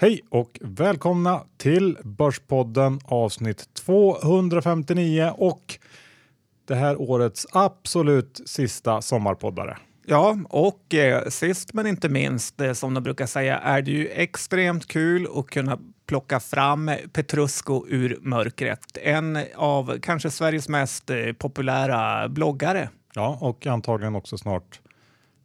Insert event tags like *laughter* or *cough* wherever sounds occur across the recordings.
Hej och välkomna till Börspodden avsnitt 259 och det här årets absolut sista sommarpoddare. Ja, och eh, sist men inte minst, eh, som de brukar säga, är det ju extremt kul att kunna plocka fram Petrusco ur mörkret. En av kanske Sveriges mest eh, populära bloggare. Ja, och antagligen också snart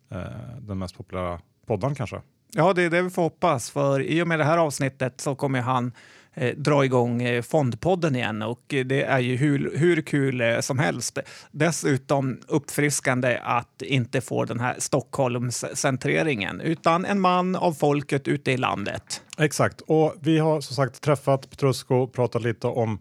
eh, den mest populära podden kanske. Ja, det är det vi får hoppas, för i och med det här avsnittet så kommer han eh, dra igång eh, Fondpodden igen och eh, det är ju hur, hur kul eh, som helst. Dessutom uppfriskande att inte få den här Stockholmscentreringen utan en man av folket ute i landet. Exakt, och vi har som sagt träffat Petrusko och pratat lite om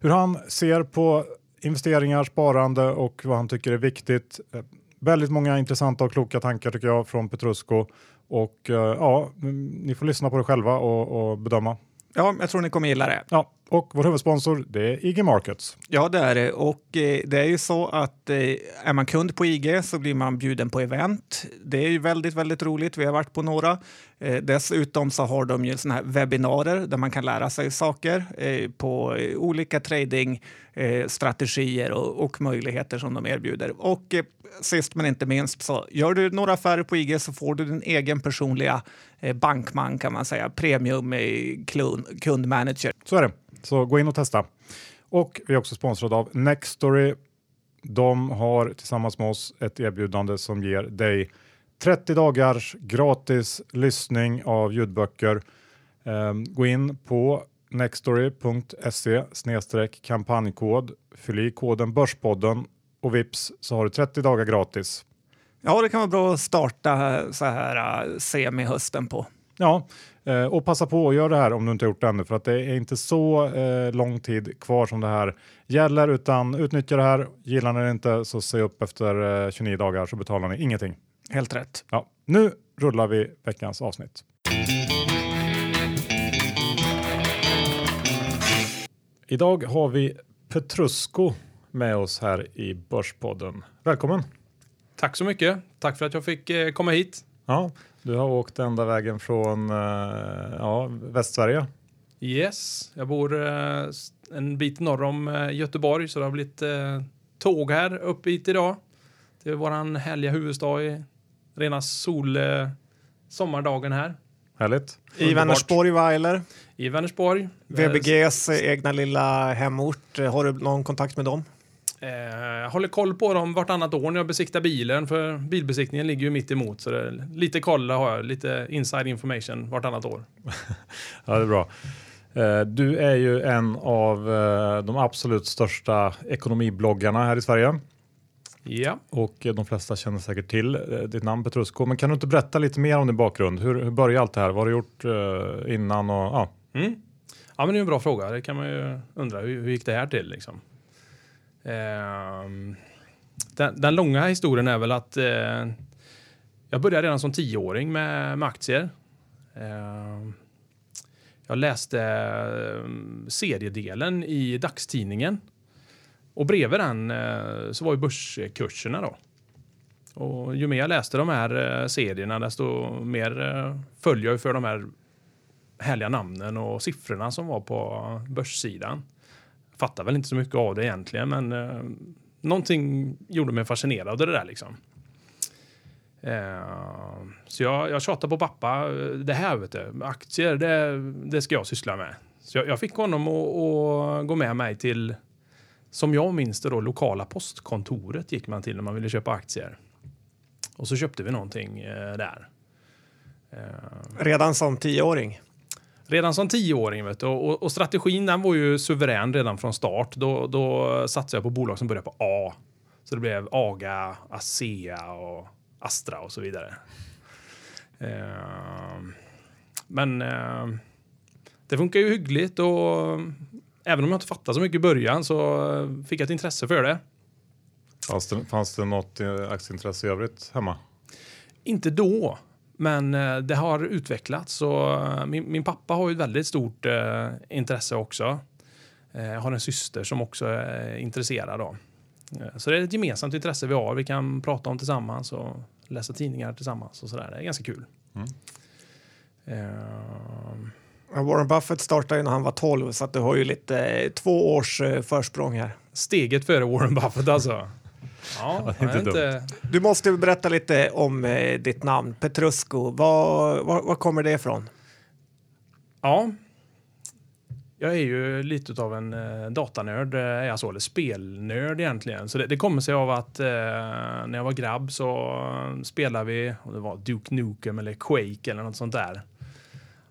hur han ser på investeringar, sparande och vad han tycker är viktigt. Eh, väldigt många intressanta och kloka tankar tycker jag från Petrusko och eh, ja, mm, ni får lyssna på det själva och, och bedöma. Ja, jag tror ni kommer gilla det. Ja, och vår huvudsponsor det är IG Markets. Ja, det är det. Och eh, det är ju så att eh, är man kund på IG så blir man bjuden på event. Det är ju väldigt, väldigt roligt. Vi har varit på några. Eh, dessutom så har de ju såna här webbinarier där man kan lära sig saker eh, på olika tradingstrategier eh, och, och möjligheter som de erbjuder. Och eh, sist men inte minst så gör du några affärer på IG så får du din egen personliga eh, bankman kan man säga, premium eh, klund- kundmanager. Så är det. Så gå in och testa. Och vi är också sponsrade av Nextory. De har tillsammans med oss ett erbjudande som ger dig 30 dagars gratis lyssning av ljudböcker. Ehm, gå in på nextory.se kampanjkod, fyll i koden Börspodden och vips så har du 30 dagar gratis. Ja, det kan vara bra att starta så här uh, semi-hösten på. Ja, eh, och passa på att göra det här om du inte gjort det ännu för att det är inte så eh, lång tid kvar som det här gäller utan utnyttja det här. Gillar ni det inte så säg upp efter eh, 29 dagar så betalar ni ingenting. Helt rätt. Ja, nu rullar vi veckans avsnitt. Idag har vi Petrusco med oss här i Börspodden. Välkommen! Tack så mycket. Tack för att jag fick eh, komma hit. Ja, du har åkt ända vägen från eh, ja, Västsverige. Yes, jag bor eh, en bit norr om Göteborg så det har blivit tåg här upp hit idag. Det är våran härliga huvudstad i rena sol eh, sommardagen här Härligt. I. Vänersborg, va, eller? i Vänersborg. VBGs egna lilla hemort. Har du någon kontakt med dem? Eh, jag håller koll på dem vartannat år när jag besiktar bilen för bilbesiktningen ligger ju mitt emot så det är lite koll har jag, lite inside information vartannat år. *laughs* Ja, det är bra. Eh, Du är ju en av de absolut största ekonomibloggarna här i Sverige Ja. och eh, de flesta känner säkert till eh, ditt namn Petrusco. Men kan du inte berätta lite mer om din bakgrund? Hur, hur började allt det här? Vad har du gjort eh, innan? Och, ja. Mm. Ja, men det är en bra fråga. Det kan man ju undra. Hur, hur gick det här till liksom? Ehm, den, den långa historien är väl att eh, jag började redan som tioåring med, med aktier. Ehm, jag läste eh, seriedelen i dagstidningen. Och bredvid den eh, så var ju börskurserna då. Och ju mer jag läste de här eh, serierna desto mer eh, följer jag för de här härliga namnen och siffrorna som var på börssidan. Fattar väl inte så mycket av det egentligen, men eh, någonting gjorde mig fascinerad av det där liksom. Eh, så jag, jag tjatade på pappa. Eh, det här vet du, aktier, det, det ska jag syssla med. Så jag, jag fick honom att gå med mig till, som jag minns det då, lokala postkontoret gick man till när man ville köpa aktier. Och så köpte vi någonting eh, där. Eh, Redan som tioåring. Redan som tioåring vet du. Och, och, strategin den var ju suverän redan från start. Då, då satsade jag på bolag som började på A. Så det blev AGA, ASEA och Astra och så vidare. Ehm, men eh, det funkar ju hyggligt och även om jag inte fattade så mycket i början så fick jag ett intresse för det. Fanns, det, fanns det något eh, aktieintresse i övrigt hemma? Inte då, men eh, det har utvecklats. Och eh, min, min pappa har ju ett väldigt stort eh, intresse också. Eh, jag har en syster som också är intresserad. Då. Eh, så det är ett gemensamt intresse vi har. Vi kan prata om tillsammans och läsa tidningar tillsammans och sådär. Det är ganska kul. Mm. Eh, Warren Buffett startade ju när han var 12 så att du har ju lite eh, två års eh, försprång här. Steget före Warren Buffett alltså. *laughs* Ja, är inte. Du måste berätta lite om eh, ditt namn, Petrusco. Var, var, var kommer det ifrån? Ja. Jag är ju lite av en eh, datanörd, eh, är jag så, eller spelnörd egentligen. Så det, det kommer sig av att eh, när jag var grabb så spelade vi, och det var Duke Nukem eller Quake eller något sånt där.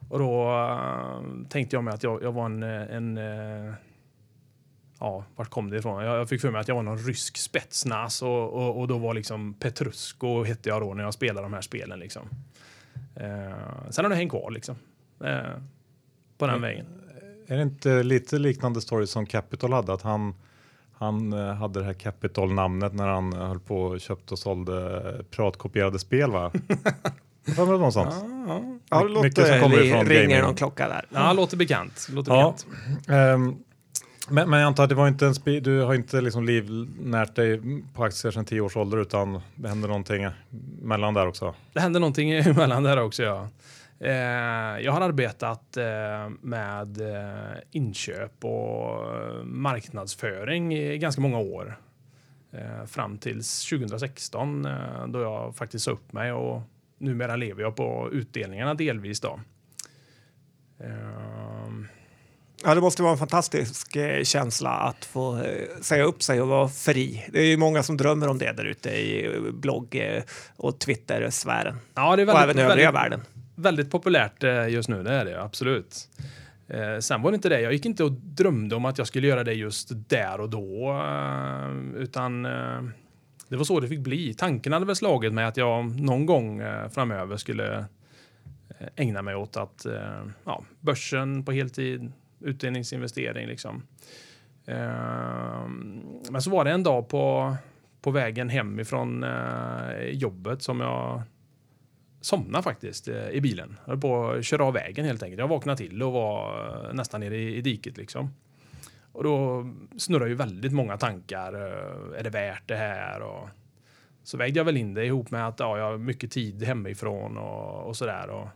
Och då eh, tänkte jag mig att jag, jag var en, eh, en eh, ja, vart kom det ifrån? Jag, jag fick för mig att jag var någon rysk spetsnas och, och, och då var liksom Petrusko hette jag då när jag spelade de här spelen liksom. Eh, sen har det hängt kvar liksom. På den Mm. vägen. Är det inte lite liknande story som Capital hade? Att han, han hade det här Capital-namnet när han höll på och köpte och sålde pratkopierade spel va? *laughs* För mig något sånt. Ja, det Mycket som kommer ifrån ringer gaming. någon klocka där. Ja, låter bekant. Låter Ja. bekant. Ehm, men, men jag antar att det var inte en du har inte liksom livnärt dig på aktier sedan tio års ålder utan det hände någonting mellan där också. Det hände någonting *laughs* emellan där också. Ja. Eh, jag har arbetat eh, med eh, inköp och eh, marknadsföring i ganska många år. Eh, fram tills 2016 eh, då jag faktiskt sa upp mig och numera lever jag på utdelningarna delvis. Då. Eh, Ja, det måste vara en fantastisk eh, känsla att få eh, säga upp sig och vara fri. Det är ju många som drömmer om det där ute i eh, blogg och Twitter-sfären. ja, det är Och väldigt, även i övriga väldigt, världen. väldigt populärt just nu, det är det absolut. Sen var det inte det, jag gick inte och drömde om att jag skulle göra det just där och då. Utan det var så det fick bli. Tanken hade väl slagit mig att jag någon gång eh, framöver skulle eh, ägna mig åt att eh, ja, börsen på heltid, utdelningsinvestering liksom. Men så var det en dag på, på vägen hemifrån jobbet som jag somnade faktiskt i bilen. Jag höll på att köra av vägen helt enkelt. Jag vaknade till och var nästan nere i, i diket liksom. Och då snurrar ju väldigt många tankar. eh, Är det värt det här? Och så vägde jag väl in det ihop med att ja, jag har mycket tid hemifrån och, och sådär. Och,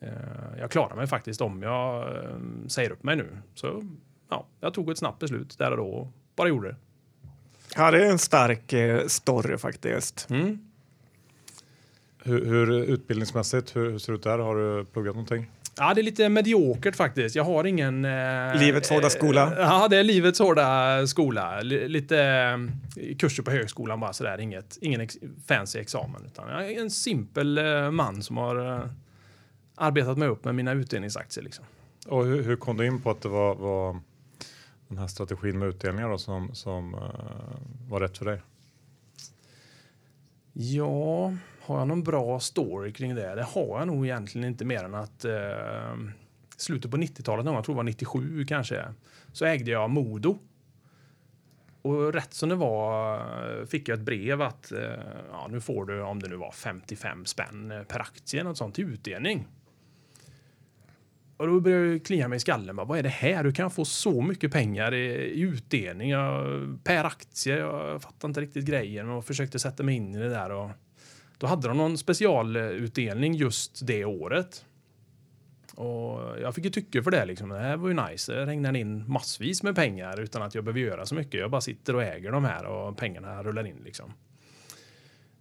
eh, jag klarar mig faktiskt om jag eh, säger upp mig nu. Så ja, jag tog ett snabbt beslut där och då och bara gjorde det. Ja, det är en stark eh, story faktiskt. Mm. Hur, hur utbildningsmässigt, hur, hur ser det ut där? Har du pluggat någonting? Ja, det är lite mediokert faktiskt. Jag har ingen... Eh, Livets hårda eh, skola. Ja, det är livets hårda skola. L- lite eh, kurser på högskolan bara sådär. Inget, ingen ex fancy examen. Utan jag är en simpel eh, man som har eh, arbetat mig upp med mina utdelningsaktier. Liksom. Och hur, hur kom du in på att det var, var den här strategin med utdelningar då, som, som eh, var rätt för dig? Ja, har jag någon bra story kring det? Det har jag nog egentligen inte mer än att eh, slutet på 90-talet, jag tror det var 97 kanske, så ägde jag Modo. Och rätt som det var eh, fick jag ett brev att eh, ja, nu får du, om det nu var 55 spänn per aktie, något sånt, i utdelning. Och då började jag klia mig i skallen. Bara, Vad är det här? Hur kan jag få så mycket pengar i, i utdelning per aktie? Jag fattar inte riktigt grejen och försökte sätta mig in i det där. Och då hade de någon specialutdelning just det året. Och jag fick ju tycke för det. Liksom. Det här var ju nice. Det regnade in massvis med pengar utan att jag behöver göra så mycket. Jag bara sitter och äger de här och pengarna rullar in. Liksom.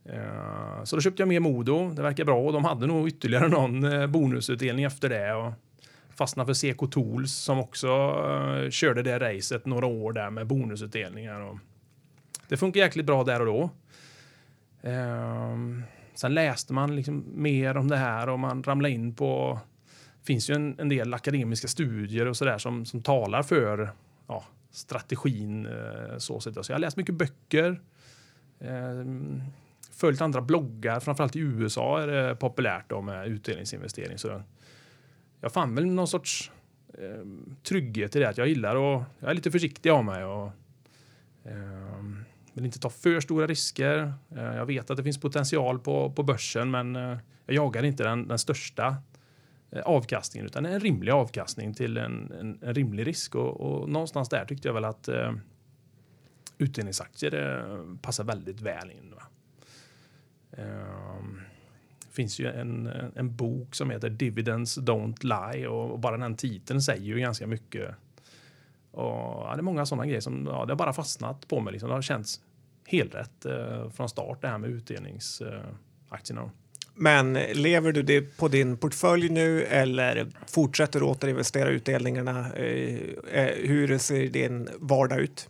Eh, så då köpte jag mer Modo. Det verkar bra. Och de hade nog ytterligare någon eh, bonusutdelning efter det. Och fastnade för Seco Tools som också eh, körde det racet några år där med bonusutdelningar. Och det funkar jäkligt bra där och då. Ehm, sen läste man liksom mer om det här och man ramlade in på... Det finns ju en, en del akademiska studier och sådär som, som talar för ja, strategin. eh, Så, så jag har läst mycket böcker. ehm, följt andra bloggar, framförallt i USA är det populärt då med utdelningsinvestering. Så jag fann väl någon sorts eh, trygghet i det att jag gillar och jag är lite försiktig av mig och eh, vill inte ta för stora risker. Eh, jag vet att det finns potential på, på börsen men eh, jag jagar inte den, den största eh, avkastningen utan en rimlig avkastning till en, en, en rimlig risk och, och någonstans där tyckte jag väl att eh, utdelningsaktier eh, passar väldigt väl in. Va? Eh, finns ju en, en bok som heter Dividends Don't Lie och, och bara den titeln säger ju ganska mycket. Och, ja, det är många sådana grejer som ja, det har bara fastnat på mig. Liksom. Det har känts helrätt eh, från start det här med utdelningsaktierna. Eh, Men lever du det på din portfölj nu eller fortsätter du återinvestera utdelningarna? Eh, eh hur ser din vardag ut?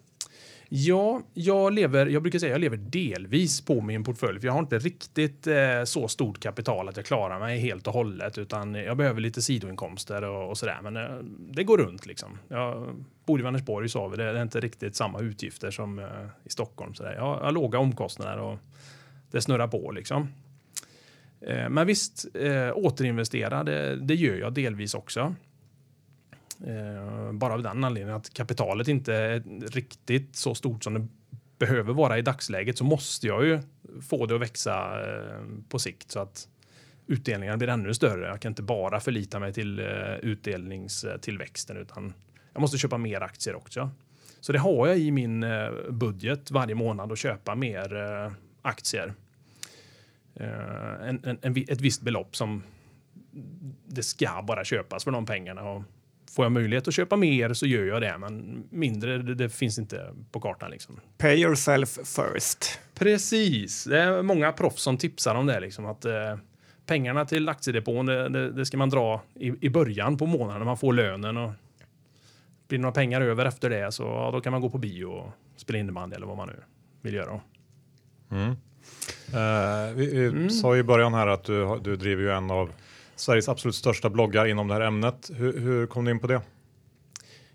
Ja, jag lever, jag brukar säga jag lever delvis på min portfölj. För jag har inte riktigt eh, så stort kapital att jag klarar mig helt och hållet. Utan jag behöver lite sidoinkomster och, och sådär. Men eh, det går runt liksom. Jag bor i Vänersborg sa vi, det är inte riktigt samma utgifter som eh, i Stockholm. Så där. Jag, har låga omkostnader och det snurrar på liksom. Eh, men visst, eh, återinvestera, det, det gör jag delvis också. Eh, bara av den anledningen att kapitalet inte är riktigt så stort som det behöver vara i dagsläget så måste jag ju få det att växa eh, på sikt så att utdelningarna blir ännu större. Jag kan inte bara förlita mig till eh, utdelningstillväxten utan jag måste köpa mer aktier också. Så det har jag i min budget varje månad att köpa mer aktier. En, en, en, ett visst belopp som det ska bara köpas för de pengarna. Och får jag möjlighet att köpa mer så gör jag det, men mindre det, det finns inte på kartan. Liksom. Pay yourself first. Precis, det är många proffs som tipsar om det. Liksom, att eh, pengarna till aktiedepån, det, det, det, ska man dra i, i början på månaden när man får lönen. Och blir det några pengar över efter det så ja, då kan man gå på bio och spela innebandy eller vad man nu vill göra. Mm. Uh, vi, vi mm. sa i början här att du, du driver ju en av Sveriges absolut största bloggar inom det här ämnet. Hur, hur kom du in på det?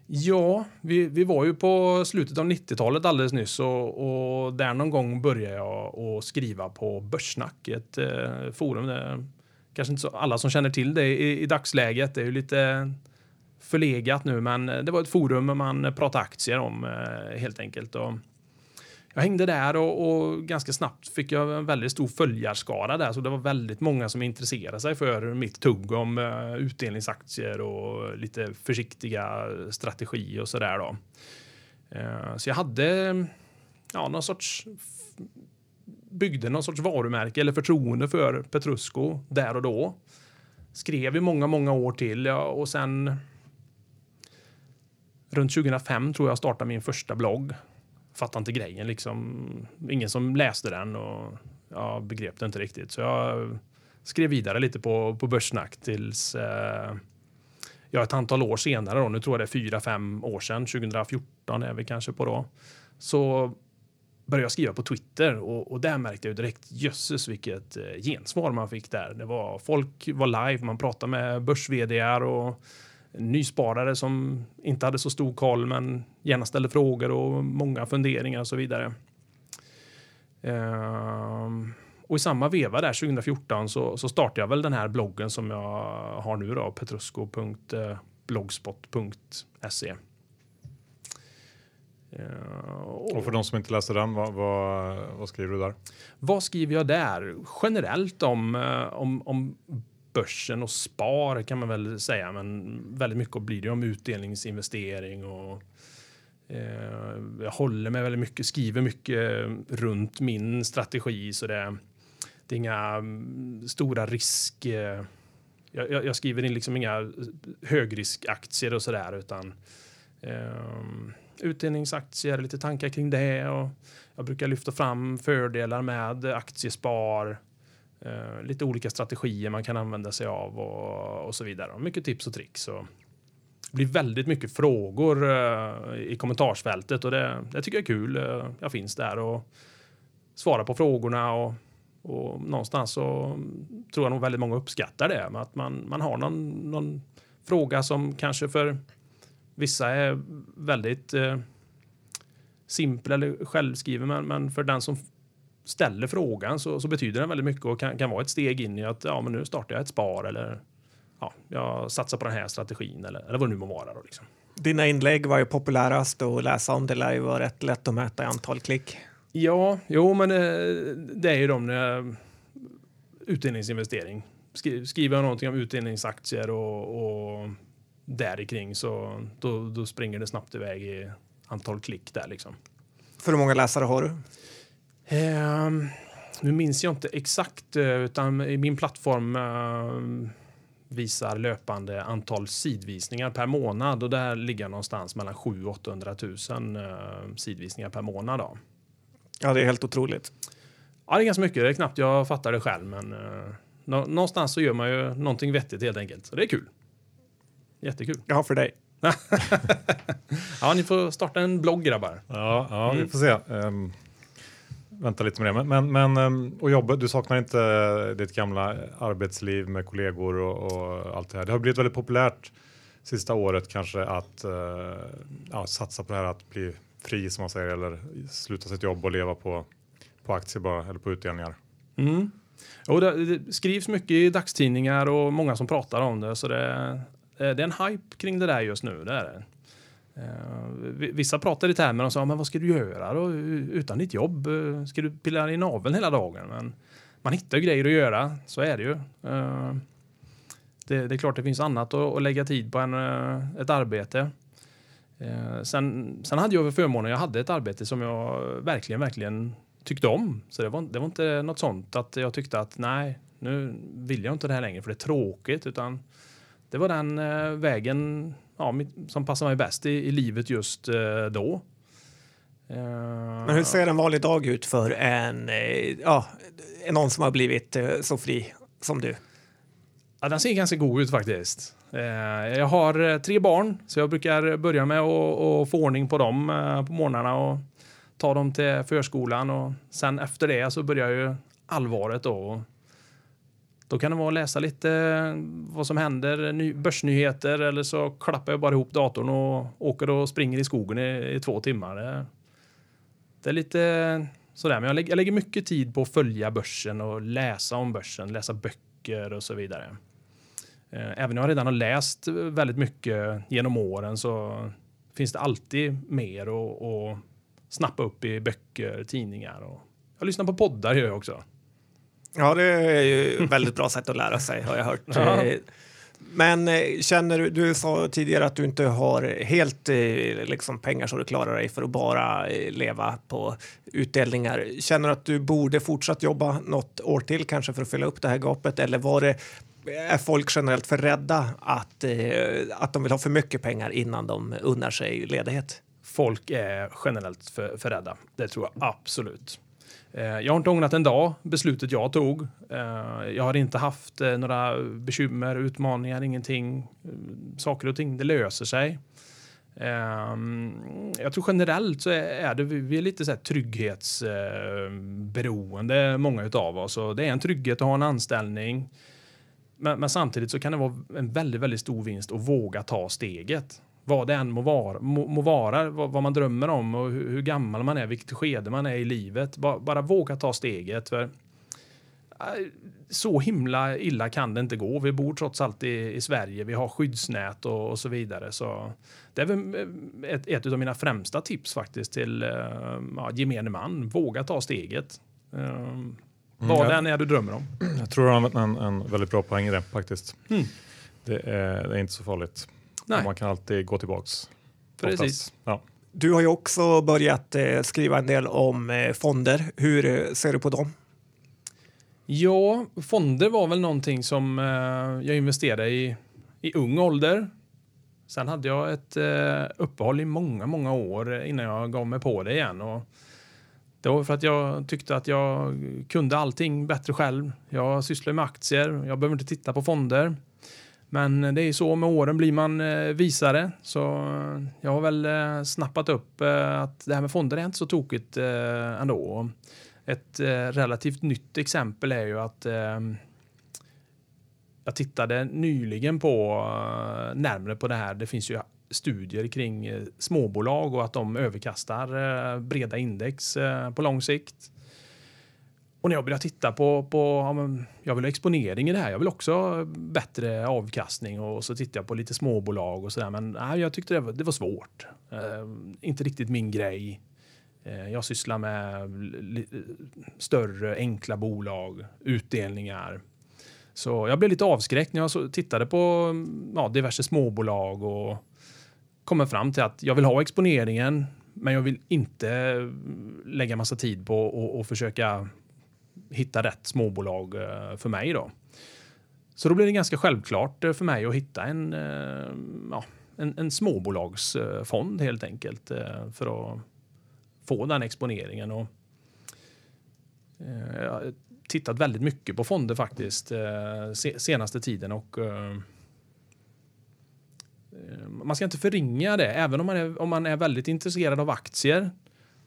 Ja, vi, vi var ju på slutet av 90-talet alldeles nyss och, och där någon gång började jag att skriva på Börssnack, ett eh, forum. Där, kanske inte så alla som känner till det i, i dagsläget. Det är ju lite förlegat nu, men det var ett forum man pratade aktier om eh, helt enkelt. Och, jag hängde där och, och, ganska snabbt fick jag en väldigt stor följarskara där. Så det var väldigt många som intresserade sig för mitt tugg om uh, utdelningsaktier och lite försiktiga strategier och sådär då. Uh, så jag hade ja, någon sorts byggde någon sorts varumärke eller förtroende för Petrusco där och då. Skrev i många, många år till ja, och sen runt 2005 tror jag startade min första blogg fattade inte grejen liksom. Ingen som läste den och jag begrep det inte riktigt. Så jag skrev vidare lite på, på Börssnack tills eh, ja, ett antal år senare, då, nu tror jag det är fyra, fem år sedan, 2014 är vi kanske på då, så började jag skriva på Twitter och, och där märkte jag direkt jösses vilket eh, gensvar man fick där. Det var folk var live, man pratade med börs och nysparare som inte hade så stor koll men gärna ställde frågor och många funderingar och så vidare. Ehm, och i samma veva där 2014 så, så startade jag väl den här bloggen som jag har nu då, petrusco.blogspot.se. Ehm, och för de som inte läser den, vad, vad, vad, skriver du där? Vad skriver jag där? Generellt om, eh, om, om börsen och spar kan man väl säga, men väldigt mycket blir det om utdelningsinvestering och eh, jag håller mig väldigt mycket, skriver mycket runt min strategi så det, det är inga mm, stora risk. Eh, jag, jag, skriver in liksom inga högriskaktier och så där utan eh, utdelningsaktier, lite tankar kring det och jag brukar lyfta fram fördelar med aktiespar Eh, lite olika strategier man kan använda sig av och, och så vidare. Och mycket tips och tricks. Och det blir väldigt mycket frågor uh, i kommentarsfältet och det, det, tycker jag är kul. Uh, jag finns där och svarar på frågorna och, och någonstans så tror jag nog väldigt många uppskattar det. Att man, man har någon, någon fråga som kanske för vissa är väldigt simpel eller självskriven men, men för den som ställer frågan så, så, betyder den väldigt mycket och kan, kan vara ett steg in i att ja, men nu startar jag ett spar eller ja, jag satsar på den här strategin eller, eller vad det nu må vara. Då, liksom. Dina inlägg var ju populärast att läsa om. Det lär ju vara rätt lätt att mäta i antal klick. Ja, jo, men eh, det är ju de eh, utdelningsinvestering. Skriver jag någonting om utdelningsaktier och, och där kring så då, då springer det snabbt iväg i antal klick där liksom. För hur många läsare har du? Um, nu minns jag inte exakt, eh, utan i min plattform eh, visar löpande antal sidvisningar per månad och där ligger någonstans mellan 700 800 000 eh, sidvisningar per månad. Då. Ja, det är helt otroligt. Ja, det är ganska mycket. Det är knappt jag fattar det själv, men eh, nå någonstans så gör man ju någonting vettigt helt enkelt. Så det är kul. Jättekul. Ja, för dig. *laughs* ja, ni får starta en blogg grabbar. Ja, ja mm. vi får se. Um, vänta lite med det. Men, men, men ehm, och jobbet, du saknar inte eh, ditt gamla arbetsliv med kollegor och, och, allt det här. Det har blivit väldigt populärt sista året kanske att uh, ja, satsa på det här att bli fri som man säger eller sluta sitt jobb och leva på, på aktier bara eller på utdelningar. Mm. Och det, det, skrivs mycket i dagstidningar och många som pratar om det så det, eh, det är en hype kring det där just nu. Det är det. Eh, vissa pratar i termer och sa, men vad ska du göra då utan ditt jobb? Eh, ska du pilla i naveln hela dagen? Men man hittar ju grejer att göra, så är det ju. Eh, det, det, är klart det finns annat att, att lägga tid på än ett arbete. sen, sen hade jag förmånen, jag hade ett arbete som jag verkligen, verkligen tyckte om. Så det var, det var inte något sånt att jag tyckte att nej, nu vill jag inte det här längre för det är tråkigt, utan det var den eh, vägen ja, som passade mig bäst i, i livet just eh, då. Men hur ser en vanlig dag ut för en, eh, ja, någon som har blivit så fri som du? Ja, den ser ganska god ut faktiskt. Jag har tre barn, så jag brukar börja med att få ordning på dem på morgnarna och ta dem till förskolan och sen efter det så börjar ju allvaret då. Då kan det vara att läsa lite eh, vad som händer, börsnyheter eller så klappar jag bara ihop datorn och åker och springer i skogen i, i två timmar. Det, det, är lite eh, sådär, men jag lägger, jag lägger mycket tid på att följa börsen och läsa om börsen, läsa böcker och så vidare. Eh, även om jag redan har läst väldigt mycket genom åren så finns det alltid mer att snappa upp i böcker, tidningar och jag lyssnar på poddar gör jag också. Ja, det är ju ett väldigt bra sätt att lära sig har jag hört. *laughs* Ja. Eh, men eh, känner du, du sa tidigare att du inte har helt eh, liksom, pengar så du klarar dig för att bara leva på utdelningar. Känner du att du borde fortsatt jobba något år till kanske för att fylla upp det här gapet eller var det är folk generellt för rädda att, att de vill ha för mycket pengar innan de unnar sig ledighet? Folk är generellt för, för rädda. Det tror jag absolut. Eh, jag har inte ångrat en dag beslutet jag tog. Eh, jag har inte haft eh, några bekymmer, utmaningar, ingenting. Saker och ting, det löser sig. Jag tror generellt så är det, vi är lite så här trygghetsberoende, många av oss. Och det är en trygghet att ha en anställning. Men, men, samtidigt så kan det vara en väldigt, väldigt stor vinst att våga ta steget vad det än må vara, må, må vara vad, vad, man drömmer om och hur, hur, gammal man är, vilket skede man är i livet. Bara, bara våga ta steget. För, äh, så himla illa kan det inte gå. Vi bor trots allt i, i Sverige, vi har skyddsnät och, och, så vidare. Så det är väl eh, ett, ett av mina främsta tips faktiskt till uh, ja, gemene man. Våga ta steget. Um, vad det än är du drömmer om. Jag tror du har en, en väldigt bra poäng i det faktiskt. Mm. Det, är, det är inte så farligt. Nej. man kan alltid gå tillbaks. Precis. Ja. Du har ju också börjat eh, skriva en del om eh, fonder. Hur eh, ser du på dem? Ja, fonder var väl någonting som eh, jag investerade i i ung ålder. Sen hade jag ett eh, uppehåll i många, många år innan jag gav mig på det igen. Och det var för att jag tyckte att jag kunde allting bättre själv. Jag sysslar med aktier, jag behöver inte titta på fonder. Men det är så med åren blir man eh, visare. Så eh, jag har väl eh, snappat upp att det här med fonder är inte så tokigt ändå. Ett relativt nytt exempel är ju att jag tittade nyligen på närmare på det här. Det finns ju studier kring småbolag och att de överkastar breda index på lång sikt. Och när jag började titta på, på ja, jag vill ha exponering i det här, jag vill också ha bättre avkastning och så tittade jag på lite småbolag och sådär. Men nej, jag tyckte det var, det var svårt. Uh, inte riktigt min grej. Uh, jag sysslar med större, enkla bolag, utdelningar. Så jag blev lite avskräckt när jag tittade på ja, diverse småbolag och kommer fram till att jag vill ha exponeringen, men jag vill inte lägga massa tid på att försöka hitta rätt småbolag eh, för mig. Då. Så då blir det ganska självklart eh, för mig att hitta en, eh, ja, en, en småbolagsfond helt enkelt för att få den exponeringen. Och, jag har tittat väldigt mycket på fonder faktiskt senaste tiden och man ska inte förringa det. Även om man, är, om man är väldigt intresserad av aktier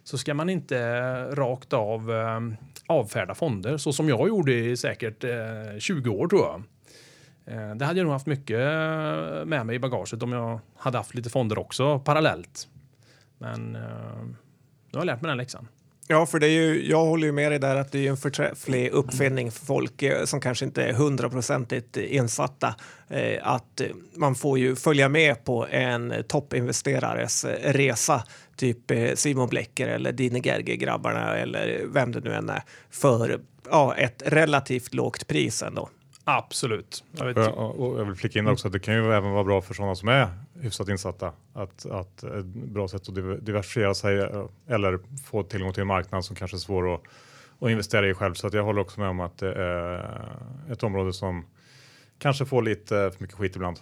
så ska man inte eh, rakt av eh, avfärda fonder så som jag gjorde i säkert eh, 20 år tror jag. Det hade jag nog haft mycket med mig i bagaget om jag hade haft lite fonder också parallellt. Men nu har jag lärt mig den läxan. Ja, för det är ju, jag håller ju med dig där att det är en förträfflig uppfinning för folk eh, som kanske inte är hundraprocentigt insatta. Eh, att eh, man får ju följa med på en toppinvesterares resa, typ Simon Blecker eller Dine Gerge-grabbarna eller vem det nu än är, för ja, ett relativt lågt pris ändå. Absolut. Jag, vet. och jag vill flika in också att det kan ju även vara bra för sådana som är hyfsat insatta. Att, att ett bra sätt att diversifiera sig eh, eller få tillgång till en marknad som kanske är svår att, att investera i själv. Så att jag håller också med om att det är ett område som kanske får lite för mycket skit ibland.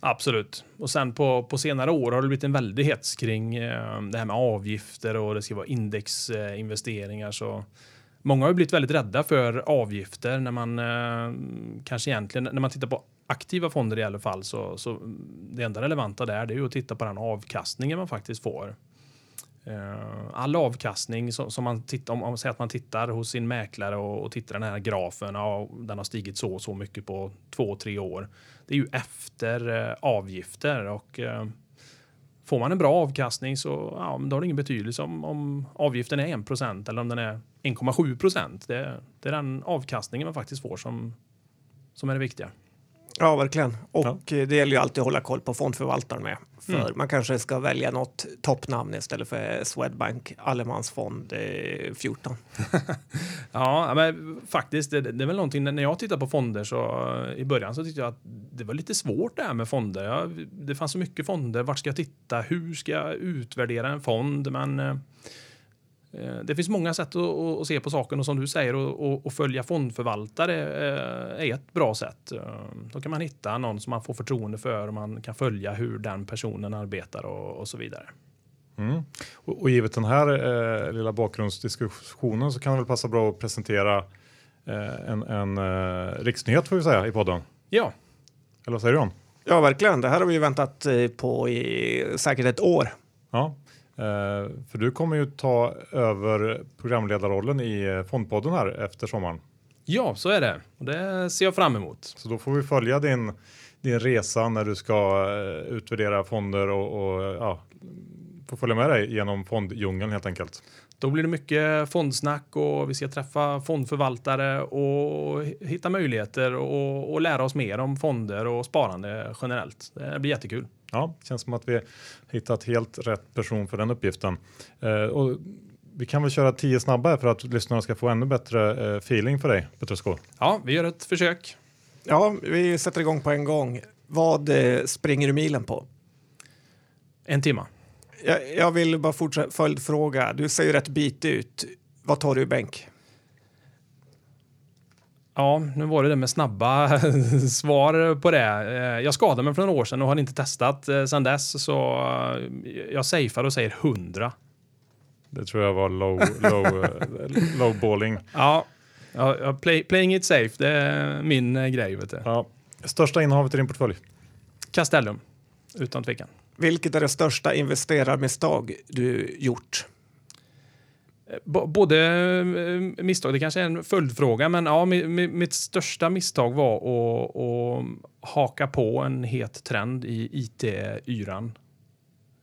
Absolut. Och sen på, på senare år har det blivit en väldig hets kring eh, det här med avgifter och det ska vara indexinvesteringar. Så Många har blivit väldigt rädda för avgifter när man eh, kanske egentligen när man tittar på aktiva fonder i alla fall så, så det enda relevanta där det är ju att titta på den avkastningen man faktiskt får. Eh, all avkastning som, som man tittar om, man säger att man tittar hos sin mäklare och, och tittar den här grafen, ja, den har stigit så och så mycket på två, tre år. Det är ju efter eh, avgifter och eh, får man en bra avkastning så ja, då har det ingen betydelse om, om avgiften är 1 eller om den är 1,7 procent. Det, det, är den avkastningen man faktiskt får som, som är det viktiga. Ja, verkligen. Och ja. det gäller ju alltid att hålla koll på fondförvaltaren med. För mm. man kanske ska välja något toppnamn istället för Swedbank Allemansfond 14. *laughs* ja, men faktiskt, det, det, är väl någonting när jag tittar på fonder så i början så tyckte jag att det var lite svårt det här med fonder. Ja, det fanns så mycket fonder. Vart ska jag titta? Hur ska jag utvärdera en fond? Men eh, Eh, det finns många sätt att, att, se på saken och som du säger, att följa fondförvaltare eh, är ett bra sätt. Eh, då kan man hitta någon som man får förtroende för och man kan följa hur den personen arbetar och, och så vidare. Mm. Och, och givet den här eh, lilla bakgrundsdiskussionen så kan det väl passa bra att presentera eh, en, en eh, riksnyhet får vi säga i podden. Ja. Eller vad säger du om? Ja, verkligen. Det här har vi väntat på i säkert ett år. Ja, för du kommer ju ta över programledarrollen i eh, Fondpodden här efter sommaren. Ja, så är det och det ser jag fram emot. Så då får vi följa din, din resa när du ska uh, utvärdera fonder och, och ja, få följa med dig genom fonddjungeln helt enkelt. Då blir det mycket fondsnack och vi ska träffa fondförvaltare och hitta möjligheter och, och lära oss mer om fonder och sparande generellt. Det blir jättekul. Ja, känns som att vi hittat helt rätt person för den uppgiften. Eh, och vi kan väl köra tio snabba för att lyssnarna ska få ännu bättre eh, feeling för dig, Petrusco. Ja, vi gör ett försök. Ja, vi sätter igång på en gång. Vad eh, springer du milen på? En timma. Jag, jag vill bara fortsätta följdfråga. Du ser ju rätt bit ut. Vad tar du i bänk? Ja, nu var det det med snabba *laughs* svar på det. Eh, jag skadade mig för några år sedan och har inte testat eh, sedan dess, så eh, jag safear och säger 100. Det tror jag var low, low, low balling. *laughs* Ja, ja play, playing it safe, det är min grej. Vet du. Ja. Största innehavet i din portfölj? Castellum, utan tvekan. Vilket är det största investerarmisstag du gjort? både eh, misstag, det kanske är en följdfråga, men ja, mitt största misstag var att, att haka på en het trend i IT-yran.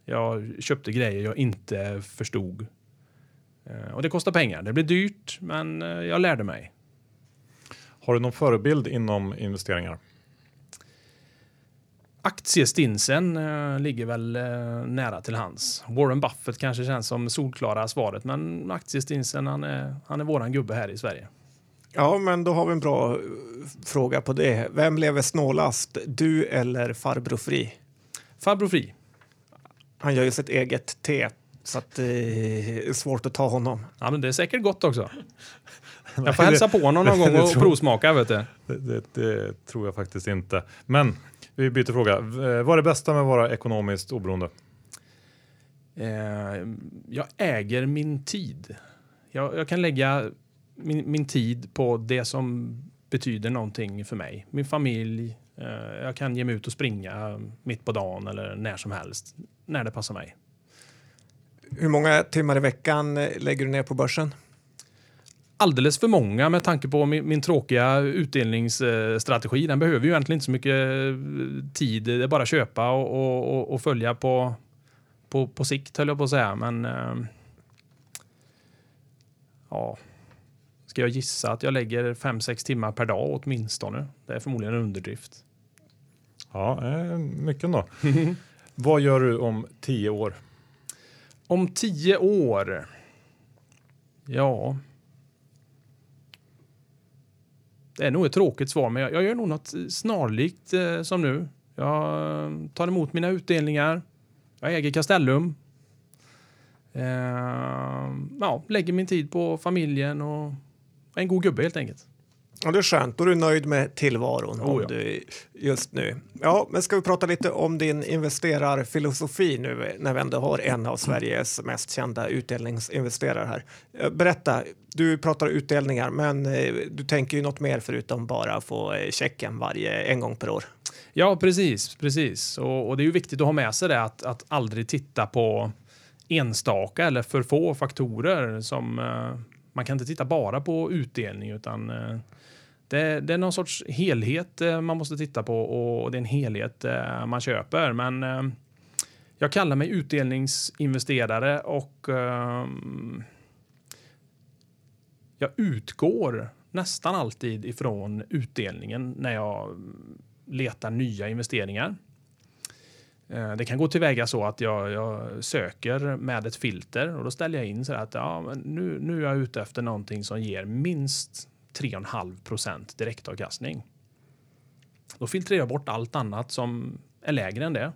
Jag köpte grejer jag inte förstod. Eh, och det kostar pengar. Det blir dyrt, men eh, jag lärde mig. Har du någon förebild inom investeringar? Aktiestinsen eh, ligger väl eh, nära till hands. Warren Buffett kanske känns som solklara svaret, men aktiestinsen han är, han är våran gubbe här i Sverige. Ja, men då har vi en bra eh, fråga på det. Vem lever snålast, du eller farbror Fri? Farbror Fri. Han gör ju sitt eget te, så att det är svårt att ta honom. Ja, men det är säkert gott också. *laughs* Jag får hälsa på honom någon gång och provsmaka. Vet du. Det, det, det tror jag faktiskt inte. Men vi byter fråga. Eh, Vad är det bästa med att vara ekonomiskt oberoende? Eh, jag äger min tid. Jag, jag kan lägga min, min tid på det som betyder någonting för mig. Min familj. Eh, jag kan ge mig ut och springa mitt på dagen eller när som helst. När det passar mig. Hur många timmar i veckan eh, lägger du ner på börsen? Alldeles för många med tanke på min, min tråkiga utdelningsstrategi. Den behöver ju egentligen inte så mycket eh, tid. Det är bara att köpa och, och, och, följa på, på, på sikt höll jag på att säga. Men eh, ja, ska jag gissa att jag lägger 5-6 timmar per dag åtminstone. Det är förmodligen en underdrift. Ja, eh, mycket ändå. *laughs* Vad gör du om tio år? Om tio år. Ja. Det är nog ett tråkigt svar, men jag, jag gör nog något snarlikt eh, som nu. Jag eh, tar emot mina utdelningar. Jag äger Castellum. Eh, ja, lägger min tid på familjen och en god gubbe helt enkelt. Ja, det är skönt. Då är du nöjd med tillvaron Oh, ja. du, just nu. Ja, men ska vi prata lite om din investerarfilosofi nu när vi ändå har en av Sveriges mest kända utdelningsinvesterare här. Eh, Berätta, du pratar utdelningar, men eh, du tänker ju något mer förutom bara få eh, checken varje en gång per år. Ja, precis. precis. Och, och det är ju viktigt att ha med sig det att, att aldrig titta på enstaka eller för få faktorer. som man kan inte titta bara på utdelning utan eh, det, det är någon sorts helhet eh, man måste titta på och det är en helhet eh, man köper. Men jag kallar mig utdelningsinvesterare och jag utgår nästan alltid ifrån utdelningen när jag mm, letar nya investeringar. Eh, det kan gå tillväga så att jag, jag söker med ett filter och då ställer jag in så här att ja, men nu, nu är jag ute efter någonting som ger minst 3,5 procent direktavkastning. Då filtrerar jag bort allt annat som är lägre än det.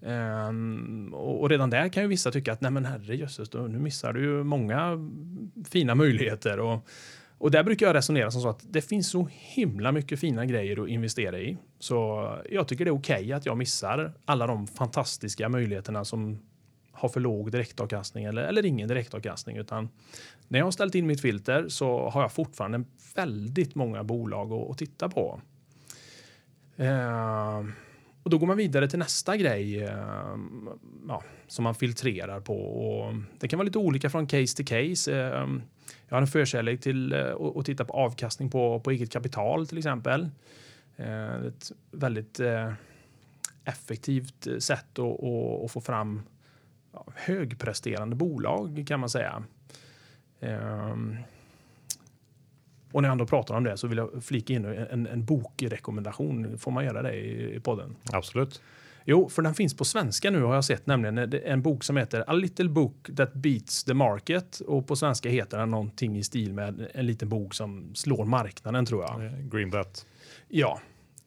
Um, och, och redan där kan ju vissa tycka att nej men herrejösses, jösses, nu missar du ju många fina möjligheter. Och, och där brukar jag resonera som så att det finns så himla mycket fina grejer att investera i. Så jag tycker det är okej att jag missar alla de fantastiska möjligheterna som har för låg direktavkastning eller, eller ingen direktavkastning. Utan när jag har ställt in mitt filter så har jag fortfarande väldigt många bolag att, att titta på. Eh, och då går man vidare till nästa grej eh, ja, som man filtrerar på. Och det kan vara lite olika från case till case. Eh, jag har en förkärlek till eh, att- titta på avkastning på, på eget kapital till exempel. Eh, ett väldigt eh, effektivt sätt att, att, få fram högpresterande bolag kan man säga. Ehm, och när jag ändå pratar om det så vill jag flika in en, en bokrekommendation. Får man göra det i podden? Absolut. Jo, för den finns på svenska nu har jag sett, nämligen en- bok som heter A little book that beats the market och på svenska heter den någonting i stil med en liten bok som slår marknaden tror jag. Eh, Greenbet. Ja.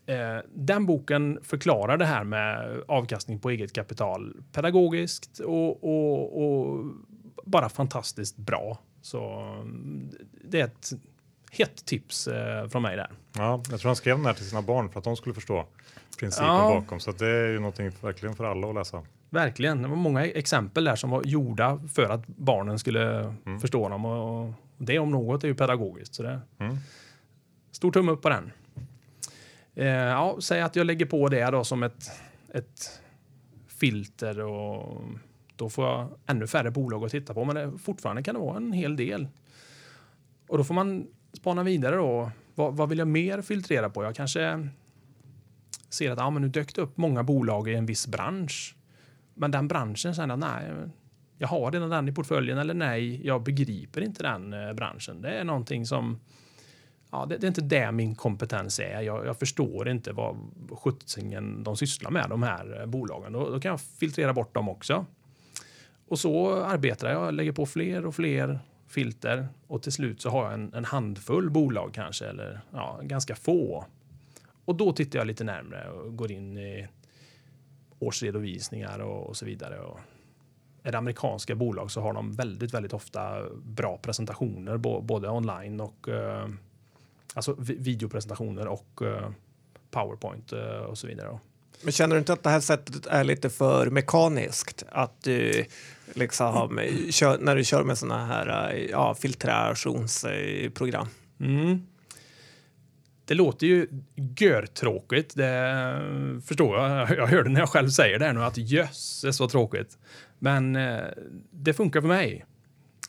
Eh, den boken förklarar det här med avkastning på eget kapital pedagogiskt och, och, och bara fantastiskt bra. Så mm, det är ett hett tips eh, från mig där. Ja, jag tror han skrev den här till sina barn för att de skulle förstå principen Ja. bakom. Så det är ju någonting verkligen för alla att läsa. Verkligen. Det var många exempel där som var gjorda för att barnen skulle förstå dem. Och och det om något är ju pedagogiskt. Så det Mm. Stor tumme upp på den. Eh, ja, säg att jag lägger på det då som ett, ett filter och då får jag ännu färre bolag att titta på. Men det, fortfarande kan det vara en hel del. Och då får man spana vidare då. Vad, vad vill jag mer filtrera på? Jag kanske ser att ja, men nu dök det upp många bolag i en viss bransch. Men den branschen känner nej, jag har redan den i portföljen eller nej, jag begriper inte den eh, branschen. Det är någonting som Ja, det, det är inte det min kompetens är. Jag, jag förstår inte vad sjuttsingen de sysslar med, de här eh, bolagen. Då, då kan jag filtrera bort dem också. Och så arbetar jag lägger på fler och fler filter och till slut så har jag en, en handfull bolag kanske, eller ja, ganska få. Och då tittar jag lite närmre och går in i årsredovisningar och, och så vidare. Och är det amerikanska bolag så har de väldigt, väldigt ofta bra presentationer både online och eh, alltså videopresentationer och eh, Powerpoint eh, och så vidare. Men känner du inte att det här sättet är lite för mekaniskt? Att du liksom kör, när du kör med sådana här eh, ja, filtrationsprogram? Mm. Det låter ju görtråkigt, det förstår jag. *laughs* Jag hörde när jag själv säger det här nu att jösses vad tråkigt. Men eh, det funkar för mig.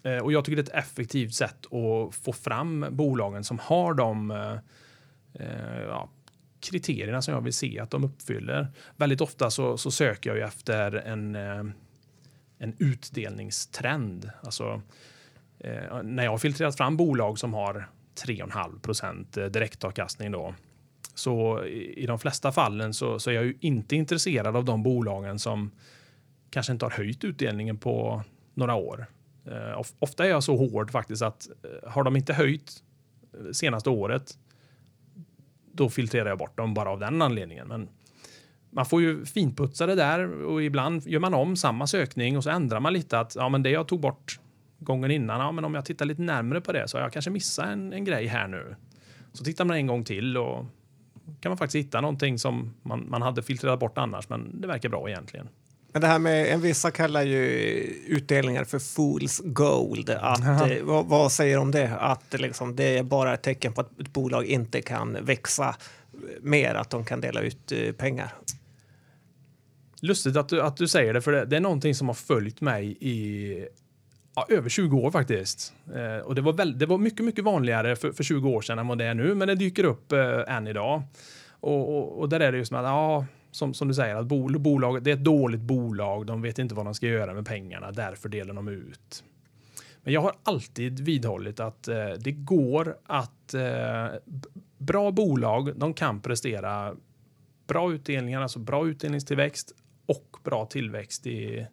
Eh, och jag tycker det är ett effektivt sätt att få fram bolagen som har de eh, ja, kriterierna som jag vill se att de uppfyller. Väldigt ofta så, så söker jag ju efter en, eh, en utdelningstrend. Alltså, eh, när jag har filtrerat fram bolag som har 3,5 procent eh, direktavkastning då. Så i, de flesta fallen så, så, är jag ju inte intresserad av de bolagen som kanske inte har höjt utdelningen på några år. Ofta är jag så hård faktiskt att har de inte höjt senaste året, då filtrerar jag bort dem bara av den anledningen. Men man får ju finputsa det där och ibland gör man om samma sökning och så ändrar man lite att ja, men det jag tog bort gången innan, ja, men om jag tittar lite närmare på det så har jag kanske missat en, en grej här nu. Så tittar man en gång till och kan man faktiskt hitta någonting som man, man hade filtrerat bort annars, men det verkar bra egentligen. Men det här med, en vissa kallar ju utdelningar för fools gold. Att, eh, vad, vad, säger du om det? Att liksom, det är bara ett tecken på att ett bolag inte kan växa mer, att de kan dela ut eh, pengar. Lustigt att du, att du säger det, för det, det är någonting som har följt mig i ja, över 20 år faktiskt. Eh, och det var, väl, det var mycket, mycket vanligare för, för 20 år sedan än vad det är nu, men det dyker upp eh, än idag. Och, och, och där är det ju som att, ja, som, som du säger, att bol, bolaget, det är ett dåligt bolag, de vet inte vad de ska göra med pengarna, därför delar de ut. Men jag har alltid vidhållit att eh, det går att eh, bra bolag, de kan prestera bra utdelningar, alltså bra utdelningstillväxt och bra tillväxt i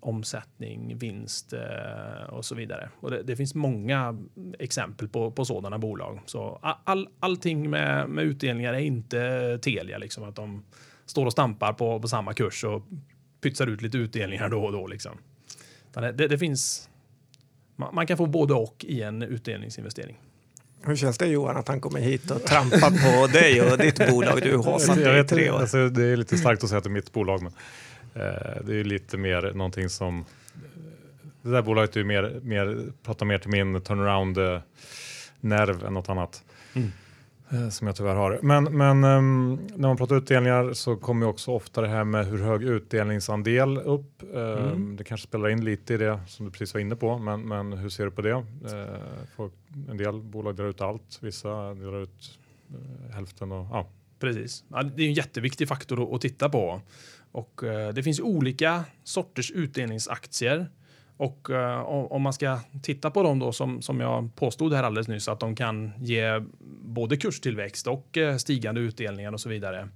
omsättning, vinst eh, och så vidare. Och det, det, finns många exempel på, på sådana bolag. Så all, allting med, med utdelningar är inte Telia, liksom att de står och stampar på, på samma kurs och pytsar ut lite utdelningar då och då. Liksom. Det, det, finns, man, man, kan få både och i en utdelningsinvestering. Hur känns det Johan att han kommer hit och trampar på *laughs* dig och ditt bolag? Du har satt i tre år. Alltså, det är lite starkt att säga att det är mitt bolag, men eh, det är lite mer någonting som det där bolaget är mer, mer, pratar mer till min turnaround-nerv än något annat. Mm. Eh, som jag tyvärr har. Men, men um, när man pratar utdelningar så kommer också ofta det här med hur hög utdelningsandel upp. Um, mm. Det kanske spelar in lite i det som du precis var inne på, men, men hur ser du på det? Uh, en del bolag delar ut allt, vissa delar ut uh, hälften. Och, ja. Precis, ja, det är en jätteviktig faktor att, titta på. Och, uh, det finns olika sorters utdelningsaktier. Och uh, om man ska titta på dem då som, som jag påstod här alldeles nyss att de kan ge både kurstillväxt och eh, stigande utdelningar och så vidare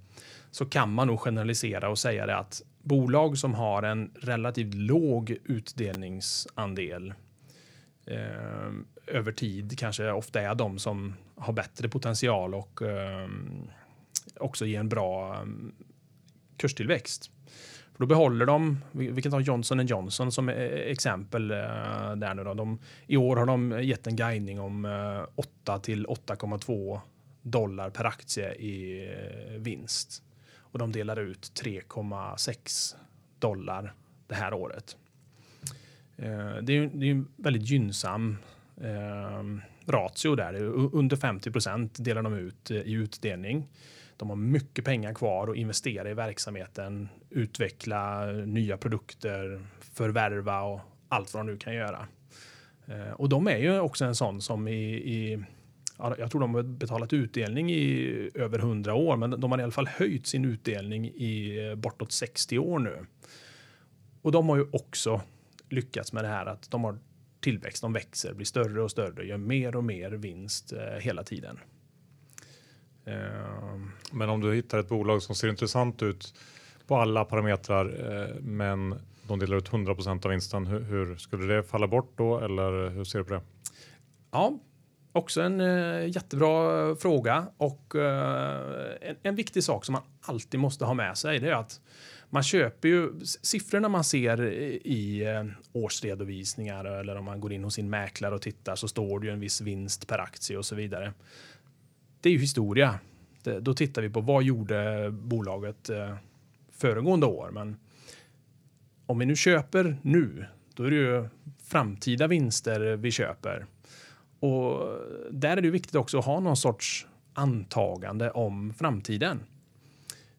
så kan man nog generalisera och säga det att bolag som har en relativt låg utdelningsandel eh, över tid kanske ofta är de som har bättre potential och eh, också ger en bra mm, kurstillväxt. Då behåller de, vi kan ta Johnson Johnson som e, e, exempel eh, där nu då. De, I år har de gett en guidning om eh, 8 till 8,2 dollar per aktie i eh, vinst. Och de delar ut 3,6 dollar det här året. Det är, det är en väldigt gynnsam ratio där. Under 50 procent delar de ut i utdelning. De har mycket pengar kvar att investera i verksamheten, utveckla nya produkter, förvärva och allt vad de nu kan göra. Eh, och de är ju också en sån som i, i jag tror de har betalat utdelning i över 100 år, men de har i alla fall höjt sin utdelning i eh, bortåt 60 år nu. Och de har ju också lyckats med det här att de har tillväxt, de växer, blir större och större, gör mer och mer vinst eh, hela tiden. Ehm. Men om du hittar ett bolag som ser intressant ut på alla parametrar, eh, men de delar ut 100% av vinsten. Hur, hur, skulle det falla bort då eller hur ser du på det? Ja, också en uh, jättebra fråga och uh, en, en, viktig sak som man alltid måste ha med sig det är att man köper ju siffrorna man ser i eh, årsredovisningar eller om man går in hos sin mäklare och tittar så står det ju en viss vinst per aktie och så vidare. Det är ju historia. Det, då tittar vi på vad gjorde bolaget eh, föregående år. Men om vi nu köper nu, då är det ju framtida vinster vi köper. Och där är det viktigt också att ha någon sorts antagande om framtiden.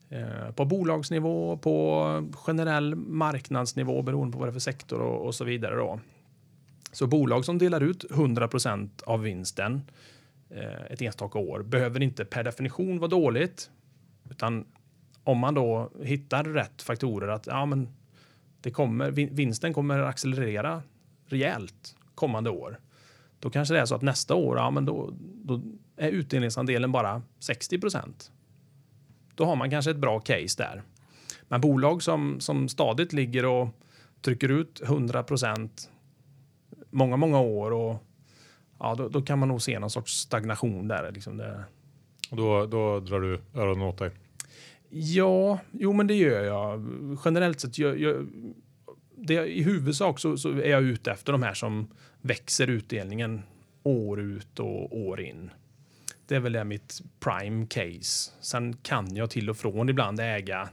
Eh, på bolagsnivå, på generell marknadsnivå beroende på vad det är för sektor och, och så vidare. Då. Så bolag som delar ut 100% av vinsten eh, Eh, ett enstaka år behöver inte per definition vara dåligt. Utan om man då hittar rätt faktorer att ja, men det kommer, vinsten kommer accelerera rejält kommande år. Då kanske det är så att nästa år, ja, men då, då är utdelningsandelen bara 60 procent. Då har man kanske ett bra case där. Men bolag som, som stadigt ligger och trycker ut 100 procent många, många år och ja, då, då, kan man nog se någon sorts stagnation där. Liksom det. Och då, då drar du öronen åt dig? Ja, jo, men det gör jag. Generellt sett, jag, jag, det, i huvudsak så, så, är jag ute efter de här som växer utdelningen år ut och år in. Det är väl det mitt prime case. Sen kan jag till och från ibland äga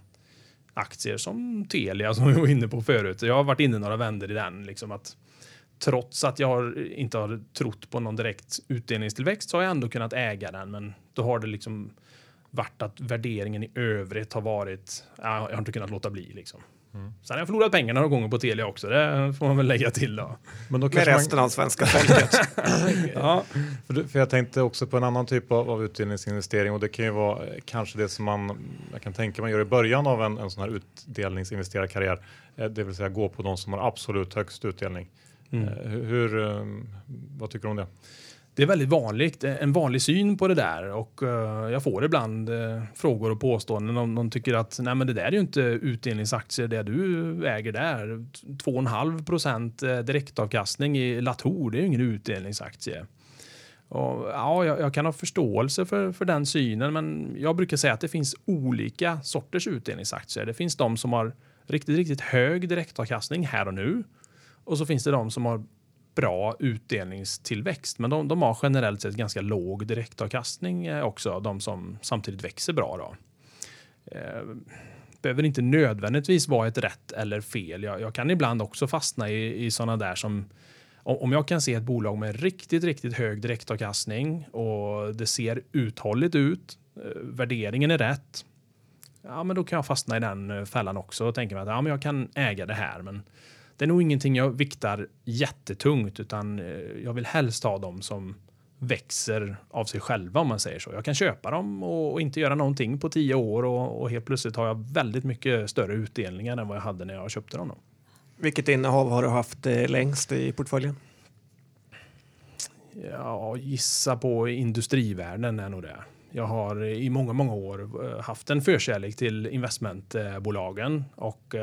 aktier som Telia som vi var inne på förut. Jag har varit inne några vänder i den. Liksom att trots att jag har, inte har trott på någon direkt utdelningstillväxt så har jag ändå kunnat äga den. Men då har det liksom varit att värderingen i övrigt har varit, jag har inte kunnat låta bli liksom. Mm. Sen har jag förlorat pengar några gånger på Telia också. Det får man väl lägga till då. Men då Med resten man... av svenska *laughs* folket. ja. För, för, jag tänkte också på en annan typ av, av utdelningsinvestering och det kan ju vara kanske det som man, jag kan tänka man gör i början av en, en sån här utdelningsinvesterarkarriär. Eh, det vill säga gå på de som har absolut högst utdelning. Mm. Eh, hur, hur, vad tycker du om det? Det är väldigt vanligt, eh, en vanlig syn på det där och uh, jag får ibland frågor och påståenden om de tycker att nej men det där är ju inte utdelningsaktier det du äger där. 2,5 procent direktavkastning i Latour, det är ju ingen utdelningsaktie. Och, ja, jag, jag, kan ha förståelse för, för den synen, men jag brukar säga att det finns olika sorters utdelningsaktier. Det finns de som har riktigt, riktigt hög direktavkastning här och nu och så finns det de som har bra utdelningstillväxt. Men de, de har generellt sett ganska låg direktavkastning eh, också, de som samtidigt växer bra. Då. Eh, behöver inte nödvändigtvis vara ett rätt eller fel. Jag, jag kan ibland också fastna i, i sådana där som om jag kan se ett bolag med riktigt, riktigt hög direktavkastning och det ser uthålligt ut, eh, värderingen är rätt, ja, men då kan jag fastna i den eh, fällan också och tänka mig att ja, men jag kan äga det här. Men det är nog ingenting jag viktar jättetungt utan eh, jag vill helst ha dem som växer av sig själva om man säger så. Jag kan köpa dem och, inte göra någonting på tio år och, och helt plötsligt har jag väldigt mycket större utdelningar än vad jag hade när jag köpte dem. Då. Vilket innehav har du haft eh, längst i portföljen? Ja, gissa på industrivärden är nog det. Jag har i många, många år eh, haft en förkärlek till investmentbolagen och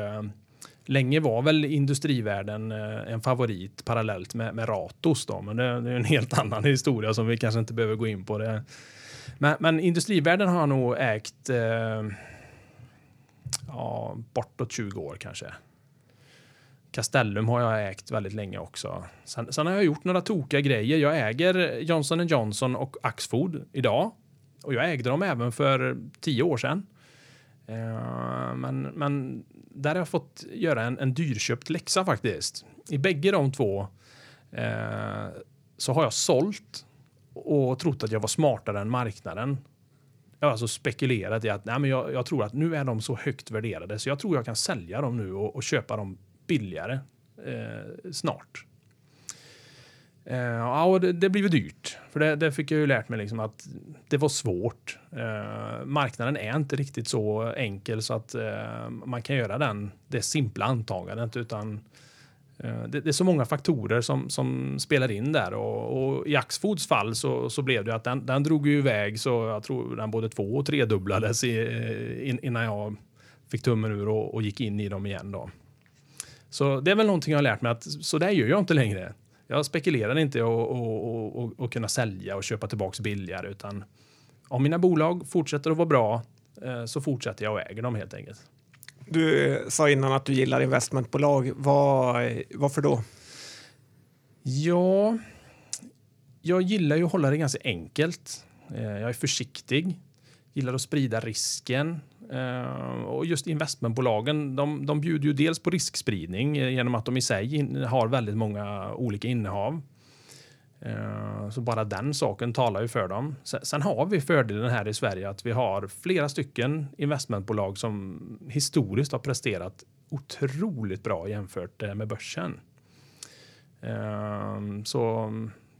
länge var väl industrivärlden eh, en favorit parallellt med, med Ratos då, men det, det, är en helt *laughs* annan historia som vi kanske inte behöver gå in på. det. Men, men industrivärlden har nog ägt eh, ja, bortåt 20 år kanske. Castellum har jag ägt väldigt länge också. Sen, sen, har jag gjort några tokiga grejer. Jag äger Johnson Johnson och Axfood idag och jag ägde dem även för tio år sedan. Uh, men, men där har jag fått göra en, en dyrköpt läxa faktiskt. I bägge de två eh, så har jag sålt och trott att jag var smartare än marknaden. Jag har alltså spekulerat i att nej, men jag, jag, tror att nu är de så högt värderade så jag tror jag kan sälja dem nu och, och köpa dem billigare eh, snart. Eh, ja, och det, det blev dyrt. För det, det, fick jag ju lärt mig liksom att det var svårt. Eh, marknaden är inte riktigt så enkel så att eh, man kan göra den, det simpla antagandet. Utan eh, det, det, är så många faktorer som, som spelar in där. Och, och i Axfoods fall så, så blev det att den, den drog ju iväg så jag tror den både två och tredubblades i, eh, in, innan jag fick tummen ur och, och, gick in i dem igen. Då. Så det är väl någonting jag har lärt mig att så där gör jag inte längre jag spekulerar inte i att kunna sälja och köpa tillbaka billigare utan om mina bolag fortsätter att vara bra eh, så fortsätter jag och äger dem helt enkelt. Du sa innan att du gillar investmentbolag. Var, varför då? Ja, jag gillar ju att hålla det ganska enkelt. Eh, jag är försiktig, gillar att sprida risken. Eh, och just investmentbolagen, de, de bjuder ju dels på riskspridning eh, genom att de i sig har väldigt många olika innehav. Eh, så bara den saken talar ju för dem. Sen har vi fördelen här i Sverige att vi har flera stycken investmentbolag som historiskt har presterat otroligt bra jämfört med börsen. Så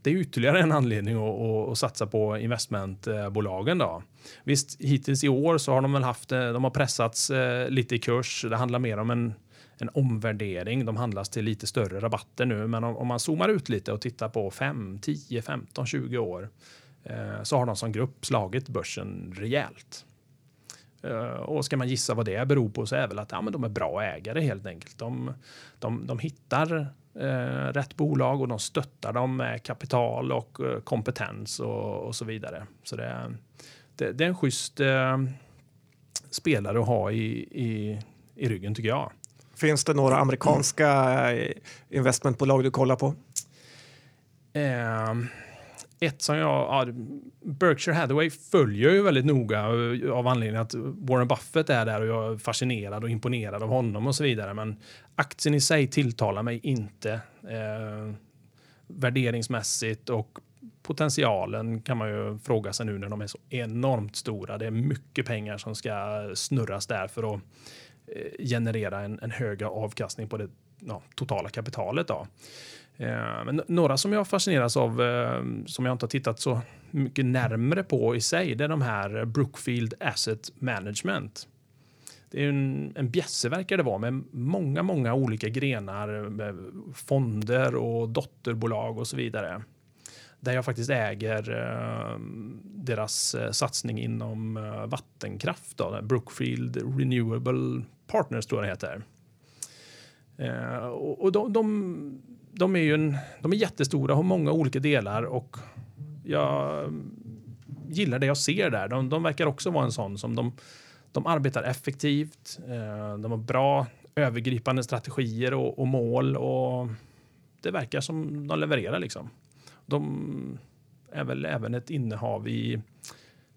det är ytterligare en anledning att, att, att satsa på investmentbolagen. Då. Visst, hittills i år så har de väl haft, eh, de har pressats eh, lite i kurs. Det handlar mer om en, en omvärdering. De handlas till lite större rabatter nu, men om, om man zoomar ut lite och tittar på 5, 10, 15, 20 år eh, så har de som grupp slagit börsen rejält. Och ska man gissa vad det beror på så är väl att ja, men de är bra ägare helt enkelt. De, de, de hittar eh, rätt bolag och de stöttar dem med kapital och eh, kompetens och, och, så vidare. Så det, det, det är en schysst eh, spelare att ha i, i, i ryggen tycker jag. Finns det några amerikanska mm. investmentbolag du kollar på? Ett som jag, ja, Berkshire Hathaway följer ju väldigt noga eh, av anledning att Warren Buffett är där och jag är fascinerad och imponerad av honom och så vidare. Men aktien i sig tilltalar mig inte eh, värderingsmässigt och potentialen kan man ju fråga sig nu när de är så enormt stora. Det är mycket pengar som ska snurras där för att eh, generera en, en hög avkastning på det ja, totala kapitalet. Då. Eh, men några som jag fascineras av, eh, som jag inte har tittat så mycket närmre på i sig, det är de här Brookfield Asset Management. Det är en, en bjässe verkar det vara med många, många olika grenar med fonder och dotterbolag och så vidare. Där jag faktiskt äger eh, deras eh, satsning inom vattenkraft, då, Brookfield Renewable Partners tror jag det heter. och de, de de är ju en, de är jättestora, har många olika delar och jag gillar det jag ser där. De, de verkar också vara en sån som de, de arbetar effektivt. Eh, de har bra övergripande strategier och, och, mål och det verkar som de levererar liksom. De är väl även ett innehav i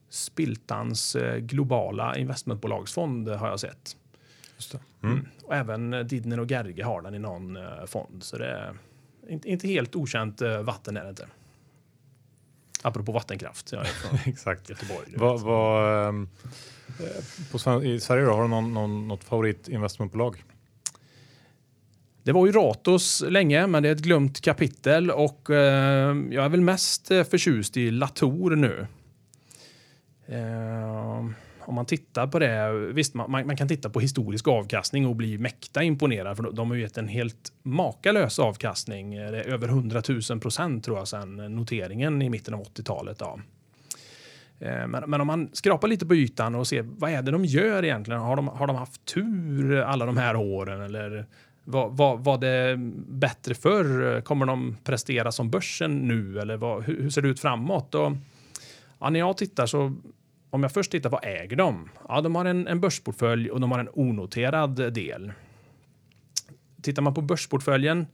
Spiltans eh, globala investmentbolagsfond har jag sett. Mm. Mm. Och även Didner och Gerge har den i någon eh, fond. Så det inte, inte helt okänt eh, vatten är det inte. Apropå vattenkraft. Jag *laughs* är från Exakt. Göteborg. Vad, vad, ehm, på, I Sverige då, har du någon, någon, något favoritinvestmentbolag? Det var ju Ratos länge, men det är ett glömt kapitel och eh, jag är väl mest eh, förtjust i Latour nu. Eh, om man tittar på det, visst man, man, kan titta på historisk avkastning och bli mäkta imponerad för de har ju gett en helt makalös avkastning. Det är över 100 000 procent tror jag sedan noteringen i mitten av 80-talet. Eh, men, men, om man skrapar lite på ytan och ser vad är det de gör egentligen? Har de, har de haft tur alla de här åren eller var, var, var det bättre förr? Kommer de prestera som börsen nu eller vad, hur, hur ser det ut framåt? Och, ja, när jag tittar så om jag först tittar vad äger de? Ja, de har en, en börsportfölj och de har en onoterad del. Tittar man på börsportföljen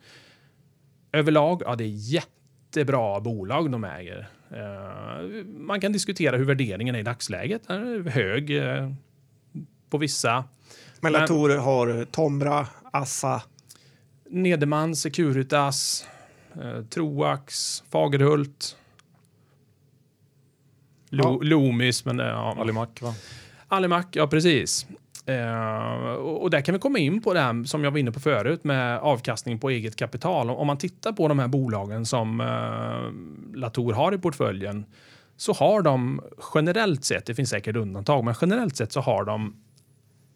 överlag, ja, det är jättebra bolag de äger. Uh, man kan diskutera hur värderingen är i dagsläget. Den är hög uh, på vissa. Men Latour har Tomra, Assa. Nederman, Securitas, uh, Troax, Fagerhult. Lo. Loomis, men ja. Alimac va? Alimac, ja precis. Uh, och där kan vi komma in på det här som jag var inne på förut med avkastning på eget kapital. Om man tittar på de här bolagen som uh, Latour har i portföljen så har de generellt sett, det finns säkert undantag, men generellt sett så har de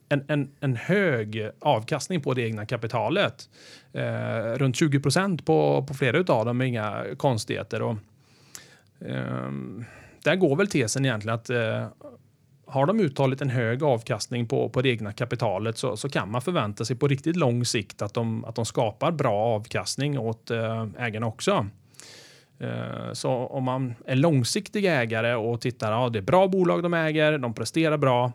en, en, en hög avkastning på det egna kapitalet. Uh, runt 20 procent på, på flera av dem, inga konstigheter. Och, där går väl tesen egentligen att eh, har de uttalat en hög avkastning på, på det egna kapitalet så, så kan man förvänta sig på riktigt lång sikt att de, att de skapar bra avkastning åt eh, ägarna också. Eh, så om man är långsiktig ägare och tittar, ja det är bra bolag de äger, de presterar bra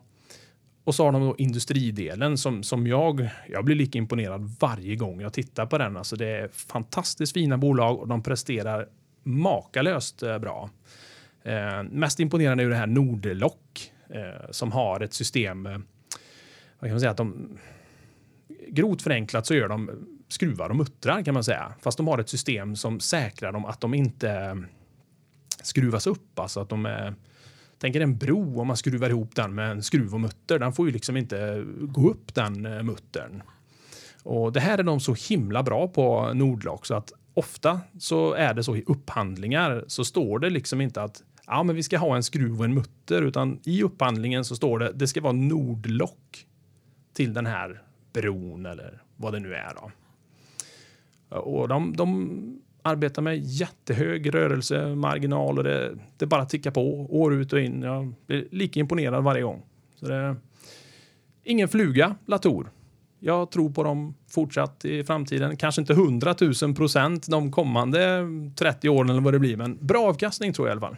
Och så har de då industridelen som, som jag, jag blir lika imponerad varje gång jag tittar på den. Alltså det är fantastiskt fina bolag och de presterar makalöst eh, bra. Eh, mest imponerande är det här Nordlock eh, som har ett system. Eh, vad kan man säga att de grovt förenklat så gör de skruvar och muttrar kan man säga, fast de har ett system som säkrar dem att de inte eh, skruvas upp, alltså att de är Tänk er en bro om man skruvar ihop den med en skruv och mutter. Den får ju liksom inte eh, gå upp den muttern. Och det här är de så himla bra på Nordlock så att ofta så är det så i upphandlingar så står det liksom inte att ja, men vi ska ha en skruv och en mutter, utan i upphandlingen så står det det ska vara Nordlock till den här bron eller vad det nu är. Då. Och de, de arbetar med jättehög rörelsemarginal och det, det bara tickar på år ut och in. Jag blir lika imponerad varje gång. Så det, ingen fluga, Latour. Jag tror på dem fortsatt i framtiden. Kanske inte 100 000 procent de kommande 30 åren eller vad det blir, men bra avkastning tror jag i alla fall.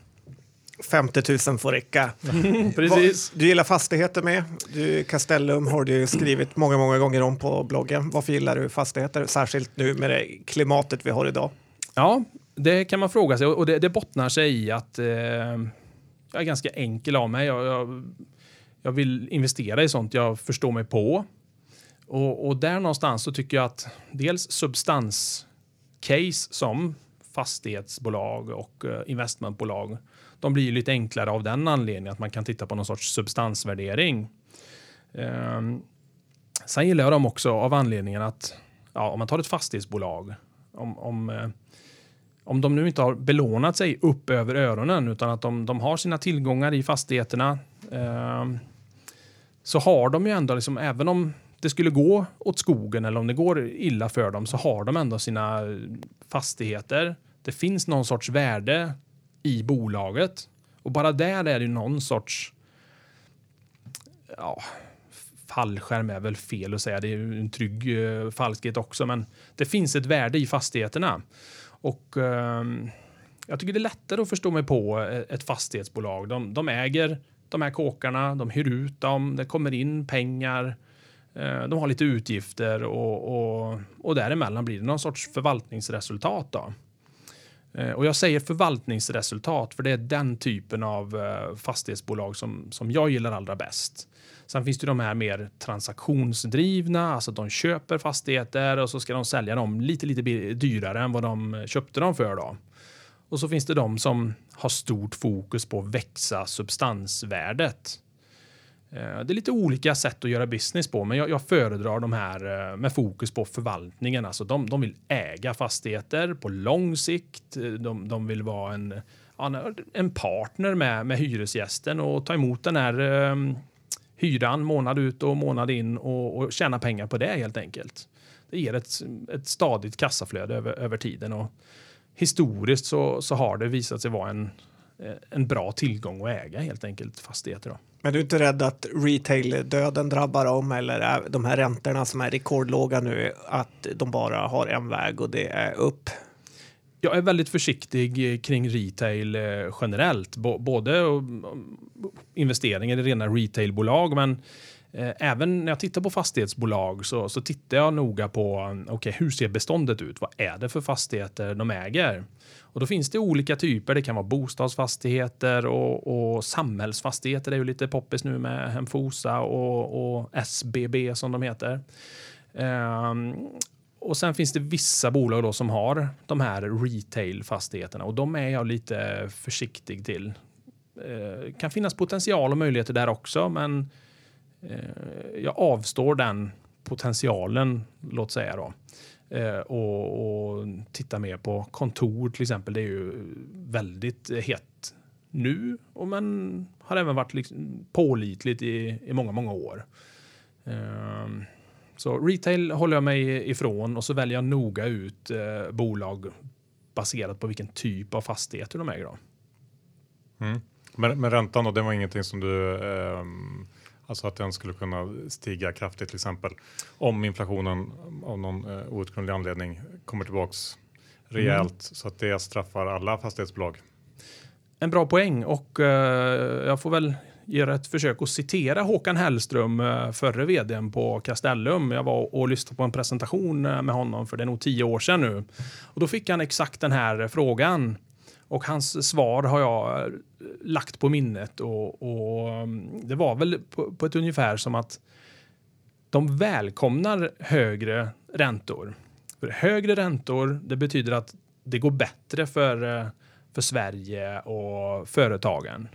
50 000 får räcka. *laughs* Precis. Du gillar fastigheter med. Du, Castellum har du skrivit många, många gånger om på bloggen. Varför gillar du fastigheter? Särskilt nu med det klimatet vi har idag. Ja, det kan man fråga sig och det, det bottnar sig i att eh, jag är ganska enkel av mig. Jag, jag, jag, vill investera i sånt jag förstår mig på. Och, och där någonstans så tycker jag att dels substanscase som fastighetsbolag och eh, investmentbolag, de blir lite enklare av den anledningen att man kan titta på någon sorts substansvärdering. Eh, sen gillar jag dem också av anledningen att ja, om man tar ett fastighetsbolag, om, om eh, om de nu inte har belånat sig upp över öronen utan att de, de har sina tillgångar i fastigheterna eh, så har de ju ändå, liksom, även om det skulle gå åt skogen eller om det går illa för dem så har de ändå sina eh, fastigheter. Det finns någon sorts värde i bolaget och bara där är det någon sorts ja, fallskärm är väl fel att säga. Det är en trygg uh, falskhet också, men det finns ett värde i fastigheterna. Och eh, jag tycker det är lättare att förstå mig på eh, ett fastighetsbolag. De, de äger de här kåkarna, de hyr ut dem, det kommer in pengar, eh, de har lite utgifter och, och, och däremellan blir det någon sorts förvaltningsresultat. Då. Eh, och jag säger förvaltningsresultat för det är den typen av eh, fastighetsbolag som, som jag gillar allra bäst. Sen finns det de här mer transaktionsdrivna, alltså de köper fastigheter och så ska de sälja dem lite, lite dyrare än vad de köpte dem för. Då. Och så finns det de som har stort fokus på att växa substansvärdet. Eh, det är lite olika sätt att göra business på, men jag, jag föredrar de här eh, med fokus på förvaltningen. Alltså de, de vill äga fastigheter på lång sikt. Eh, de, de vill vara en, en partner med, med hyresgästen och ta emot den här um, hyran månad ut och månad in och, och tjäna pengar på det helt enkelt. Det ger ett, ett stadigt kassaflöde över, över tiden och historiskt så, så har det visat sig vara en, en bra tillgång att äga helt enkelt fastigheter. Då. Men du är inte rädd att retail-döden drabbar dem eller de här räntorna som är rekordlåga nu, att de bara har en väg och det är upp? Jag är väldigt försiktig eh, kring retail eh, generellt, både eh, investeringar i rena retailbolag, men Eh, även när jag tittar på fastighetsbolag så, så tittar jag noga på okay, hur ser beståndet ut? Vad är det för fastigheter de äger? Och då finns det olika typer. Det kan vara bostadsfastigheter och, och samhällsfastigheter. Det är ju lite poppis nu med Hemfosa och, och SBB som de heter. Um, och sen finns det vissa bolag då som har de här retail-fastigheterna och de är jag lite försiktig till. Uh, kan finnas potential och möjligheter där också, men Eh, jag avstår den potentialen, låt säga då. Eh, och, och titta mer på kontor till exempel. Det är ju väldigt hett nu, och men har även varit liksom pålitligt i, i många, många år. Ehm, så retail håller jag mig ifrån och så väljer jag noga ut eh, bolag baserat på vilken typ av fastigheter de äger. Då. Mm. Men, men räntan då, det var ingenting som du eh, Alltså att den skulle kunna stiga kraftigt till exempel om inflationen av någon eh, outgrundlig anledning kommer tillbaks rejält mm. så att det straffar alla fastighetsbolag. En bra poäng och eh, jag får väl göra ett försök att citera Håkan Hellström, eh, förre vdn på Castellum. Jag var och lyssnade på en presentation eh, med honom för det är nog tio år sedan nu. Och då fick han exakt den här frågan. Och hans svar har jag eh, lagt på minnet och, och mm, det var väl på, på ett ungefär som att de välkomnar högre räntor. För högre räntor, det betyder att det går bättre för, eh, för Sverige och företagen.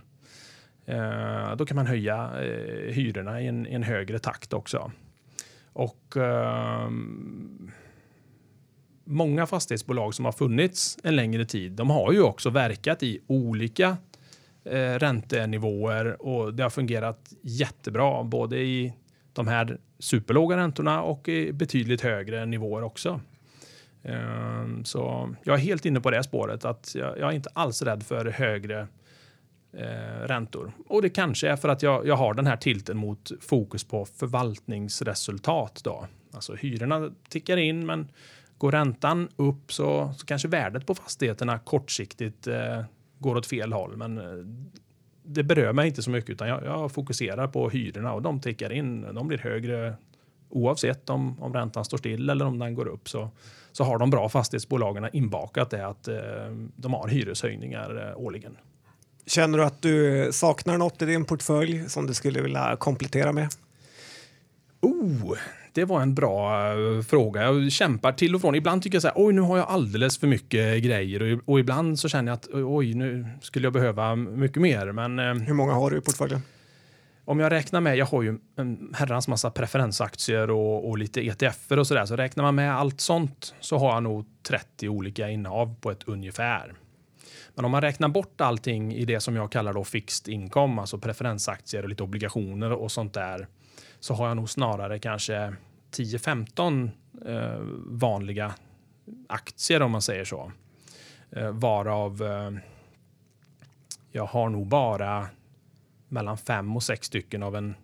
Eh, då kan man höja eh, hyrorna i en, i en, högre takt också. Och eh, många fastighetsbolag som har funnits en längre tid, de har ju också verkat i olika eh, räntenivåer och det har fungerat jättebra både i de här superlåga räntorna och i betydligt högre nivåer också. Eh, så jag är helt inne på det spåret att jag, jag är inte alls rädd för högre eh, räntor. Och det kanske är för att jag, jag har den här tilten mot fokus på förvaltningsresultat. Då. Alltså hyrorna tickar in, men går räntan upp så, så kanske värdet på fastigheterna kortsiktigt eh, går åt fel håll. Men eh, det berör mig inte så mycket utan jag, jag, fokuserar på hyrorna och de tickar in. De blir högre oavsett om, om räntan står still eller om den går upp. Så, så har de bra fastighetsbolagen inbakat det att eh, de har hyreshöjningar eh, årligen. Känner du att du saknar något i din portfölj som du skulle vilja komplettera med? Oh, det var en bra uh, fråga. Jag kämpar till och från. Ibland tycker jag så här, oj, nu har jag alldeles för mycket grejer och, ibland så känner jag att oj, nu skulle jag behöva mycket mer. Men, uh, Hur många har du i portföljen? Om jag räknar med, jag har ju en herrans massa preferensaktier och, och lite ETFer och så där, så räknar man med allt sånt så har jag nog 30 olika innehav på ett ungefär. Men om man räknar bort allting i det som jag kallar då fixed income, alltså preferensaktier och lite obligationer och sånt där, så har jag nog snarare kanske 10-15 eh, vanliga aktier om man säger så. Eh, varav eh, jag har nog bara mellan fem och sex stycken av en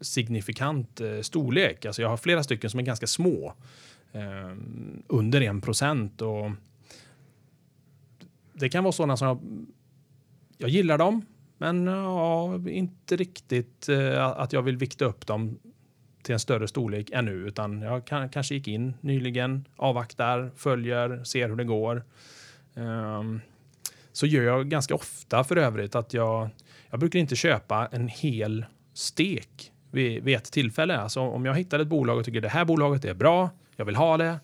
signifikant eh, storlek. Alltså jag har flera stycken som är ganska små. Eh, under 1 procent det kan vara sådana som jag, jag gillar dem, men ja, inte riktigt eh, att jag vill vikta upp dem till en större storlek ännu, utan jag kan, kanske gick in nyligen, avvaktar, följer, ser hur det går. Um, så gör jag ganska ofta för övrigt att jag, jag brukar inte köpa en hel stek vid, vid ett tillfälle. Alltså om jag hittar ett bolag och tycker det här bolaget är bra, jag vill ha det,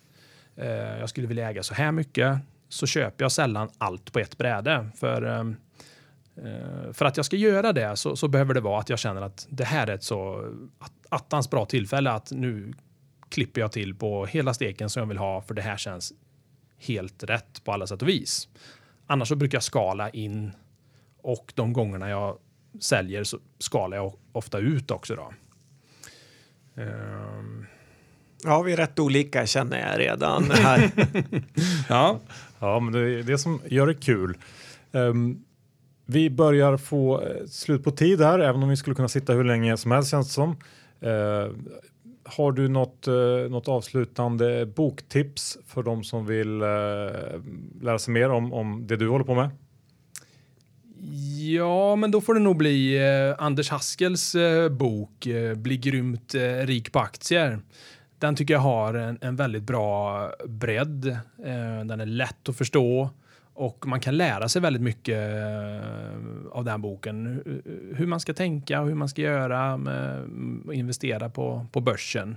uh, jag skulle vilja äga så här mycket, så köper jag sällan allt på ett bräde. För, um, för att jag ska göra det så, så, behöver det vara att jag känner att det här är ett så attans bra tillfälle att nu klipper jag till på hela steken som jag vill ha för det här känns helt rätt på alla sätt och vis. Annars så brukar jag skala in och de gångerna jag säljer så skalar jag ofta ut också. Då. Um. Ja, vi är rätt olika känner jag redan här. *laughs* ja. ja, men det är det som gör det kul. Um, vi börjar få eh, slut på tid här, även om vi skulle kunna sitta hur länge som helst känns det som. Eh, har du något, eh, något avslutande boktips för de som vill eh, lära sig mer om, om det du håller på med? Ja, men då får det nog bli eh, Anders Haskels eh, bok eh, Bli grymt eh, rik på aktier. Den tycker jag har en, en väldigt bra bredd. Eh, den är lätt att förstå och man kan lära sig väldigt mycket eh, av den boken. Hur man ska tänka och hur man ska göra att investera på, på börsen.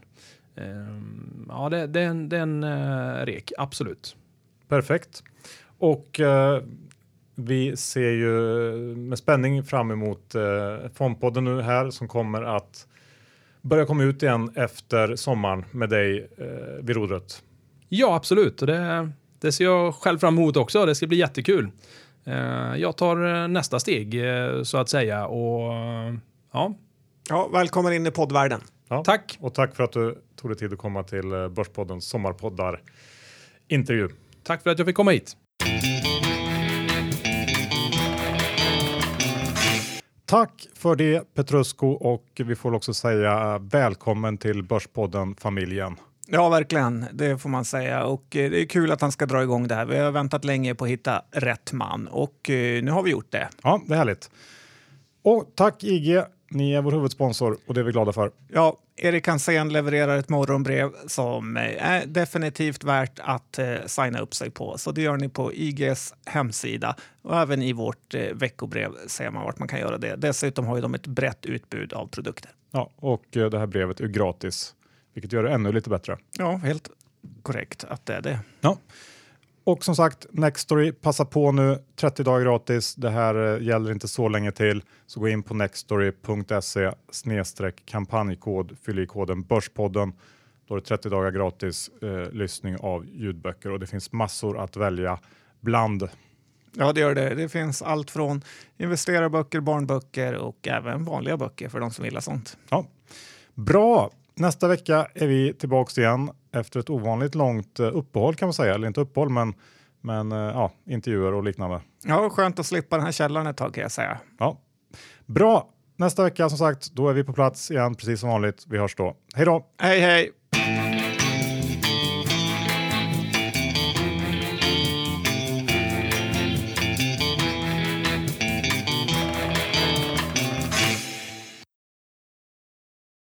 Eh, ja, det, det, är en, det är en rek, absolut. Perfekt. Och eh, vi ser ju med spänning fram emot eh, Fondpodden nu här som kommer att börja komma ut igen efter sommaren med dig eh, vid rodret. Ja, absolut. Och det, det ser jag själv fram emot också. Det ska bli jättekul. Eh, jag tar eh, nästa steg eh, så att säga och ja. Ja, välkommen in i poddvärlden. Ja, tack. Och tack för att du tog dig tid att komma till Börspoddens sommarpoddar intervju. Tack för att jag fick komma hit. Tack för det Petrusco och vi får också säga välkommen till Börspodden familjen. Ja, verkligen. Det får man säga. Och eh, det är kul att han ska dra igång det här. Vi har väntat länge på att hitta rätt man och eh, nu har vi gjort det. Ja, det är härligt. Och tack IG, ni är vår huvudsponsor och det är vi glada för. Ja, Erik Hansén levererar ett morgonbrev som eh, är definitivt värt att signa upp sig på. Så det gör ni på IGs hemsida och även i vårt veckobrev ser man vart man kan göra det. Dessutom har ju de ett brett utbud av produkter. Ja, och det här brevet är gratis, vilket gör det ännu lite bättre. Ja, helt korrekt att det är det. Ja. Och som sagt, Nextory, passa på nu, 30 dagar gratis. Det här eh, gäller inte så länge till, så gå in på nextory.se snedstreck kampanjkod, fyll i koden Börspodden. Då är det 30 dagar gratis eh, lyssning av ljudböcker och det finns massor att välja bland. Ja, det gör det. Det finns allt från investerarböcker, barnböcker och även vanliga böcker för de som gillar sånt. Ja. Bra! Nästa vecka är vi tillbaks igen efter ett ovanligt långt eh, uppehåll kan man säga. Eller inte uppehåll, men, men eh, ja, intervjuer och liknande. Ja, skönt att slippa den här källaren ett tag kan jag säga. Ja. Bra! Nästa vecka som sagt, då är vi på plats igen precis som vanligt. Vi hörs då. Hej då! Hej, hej!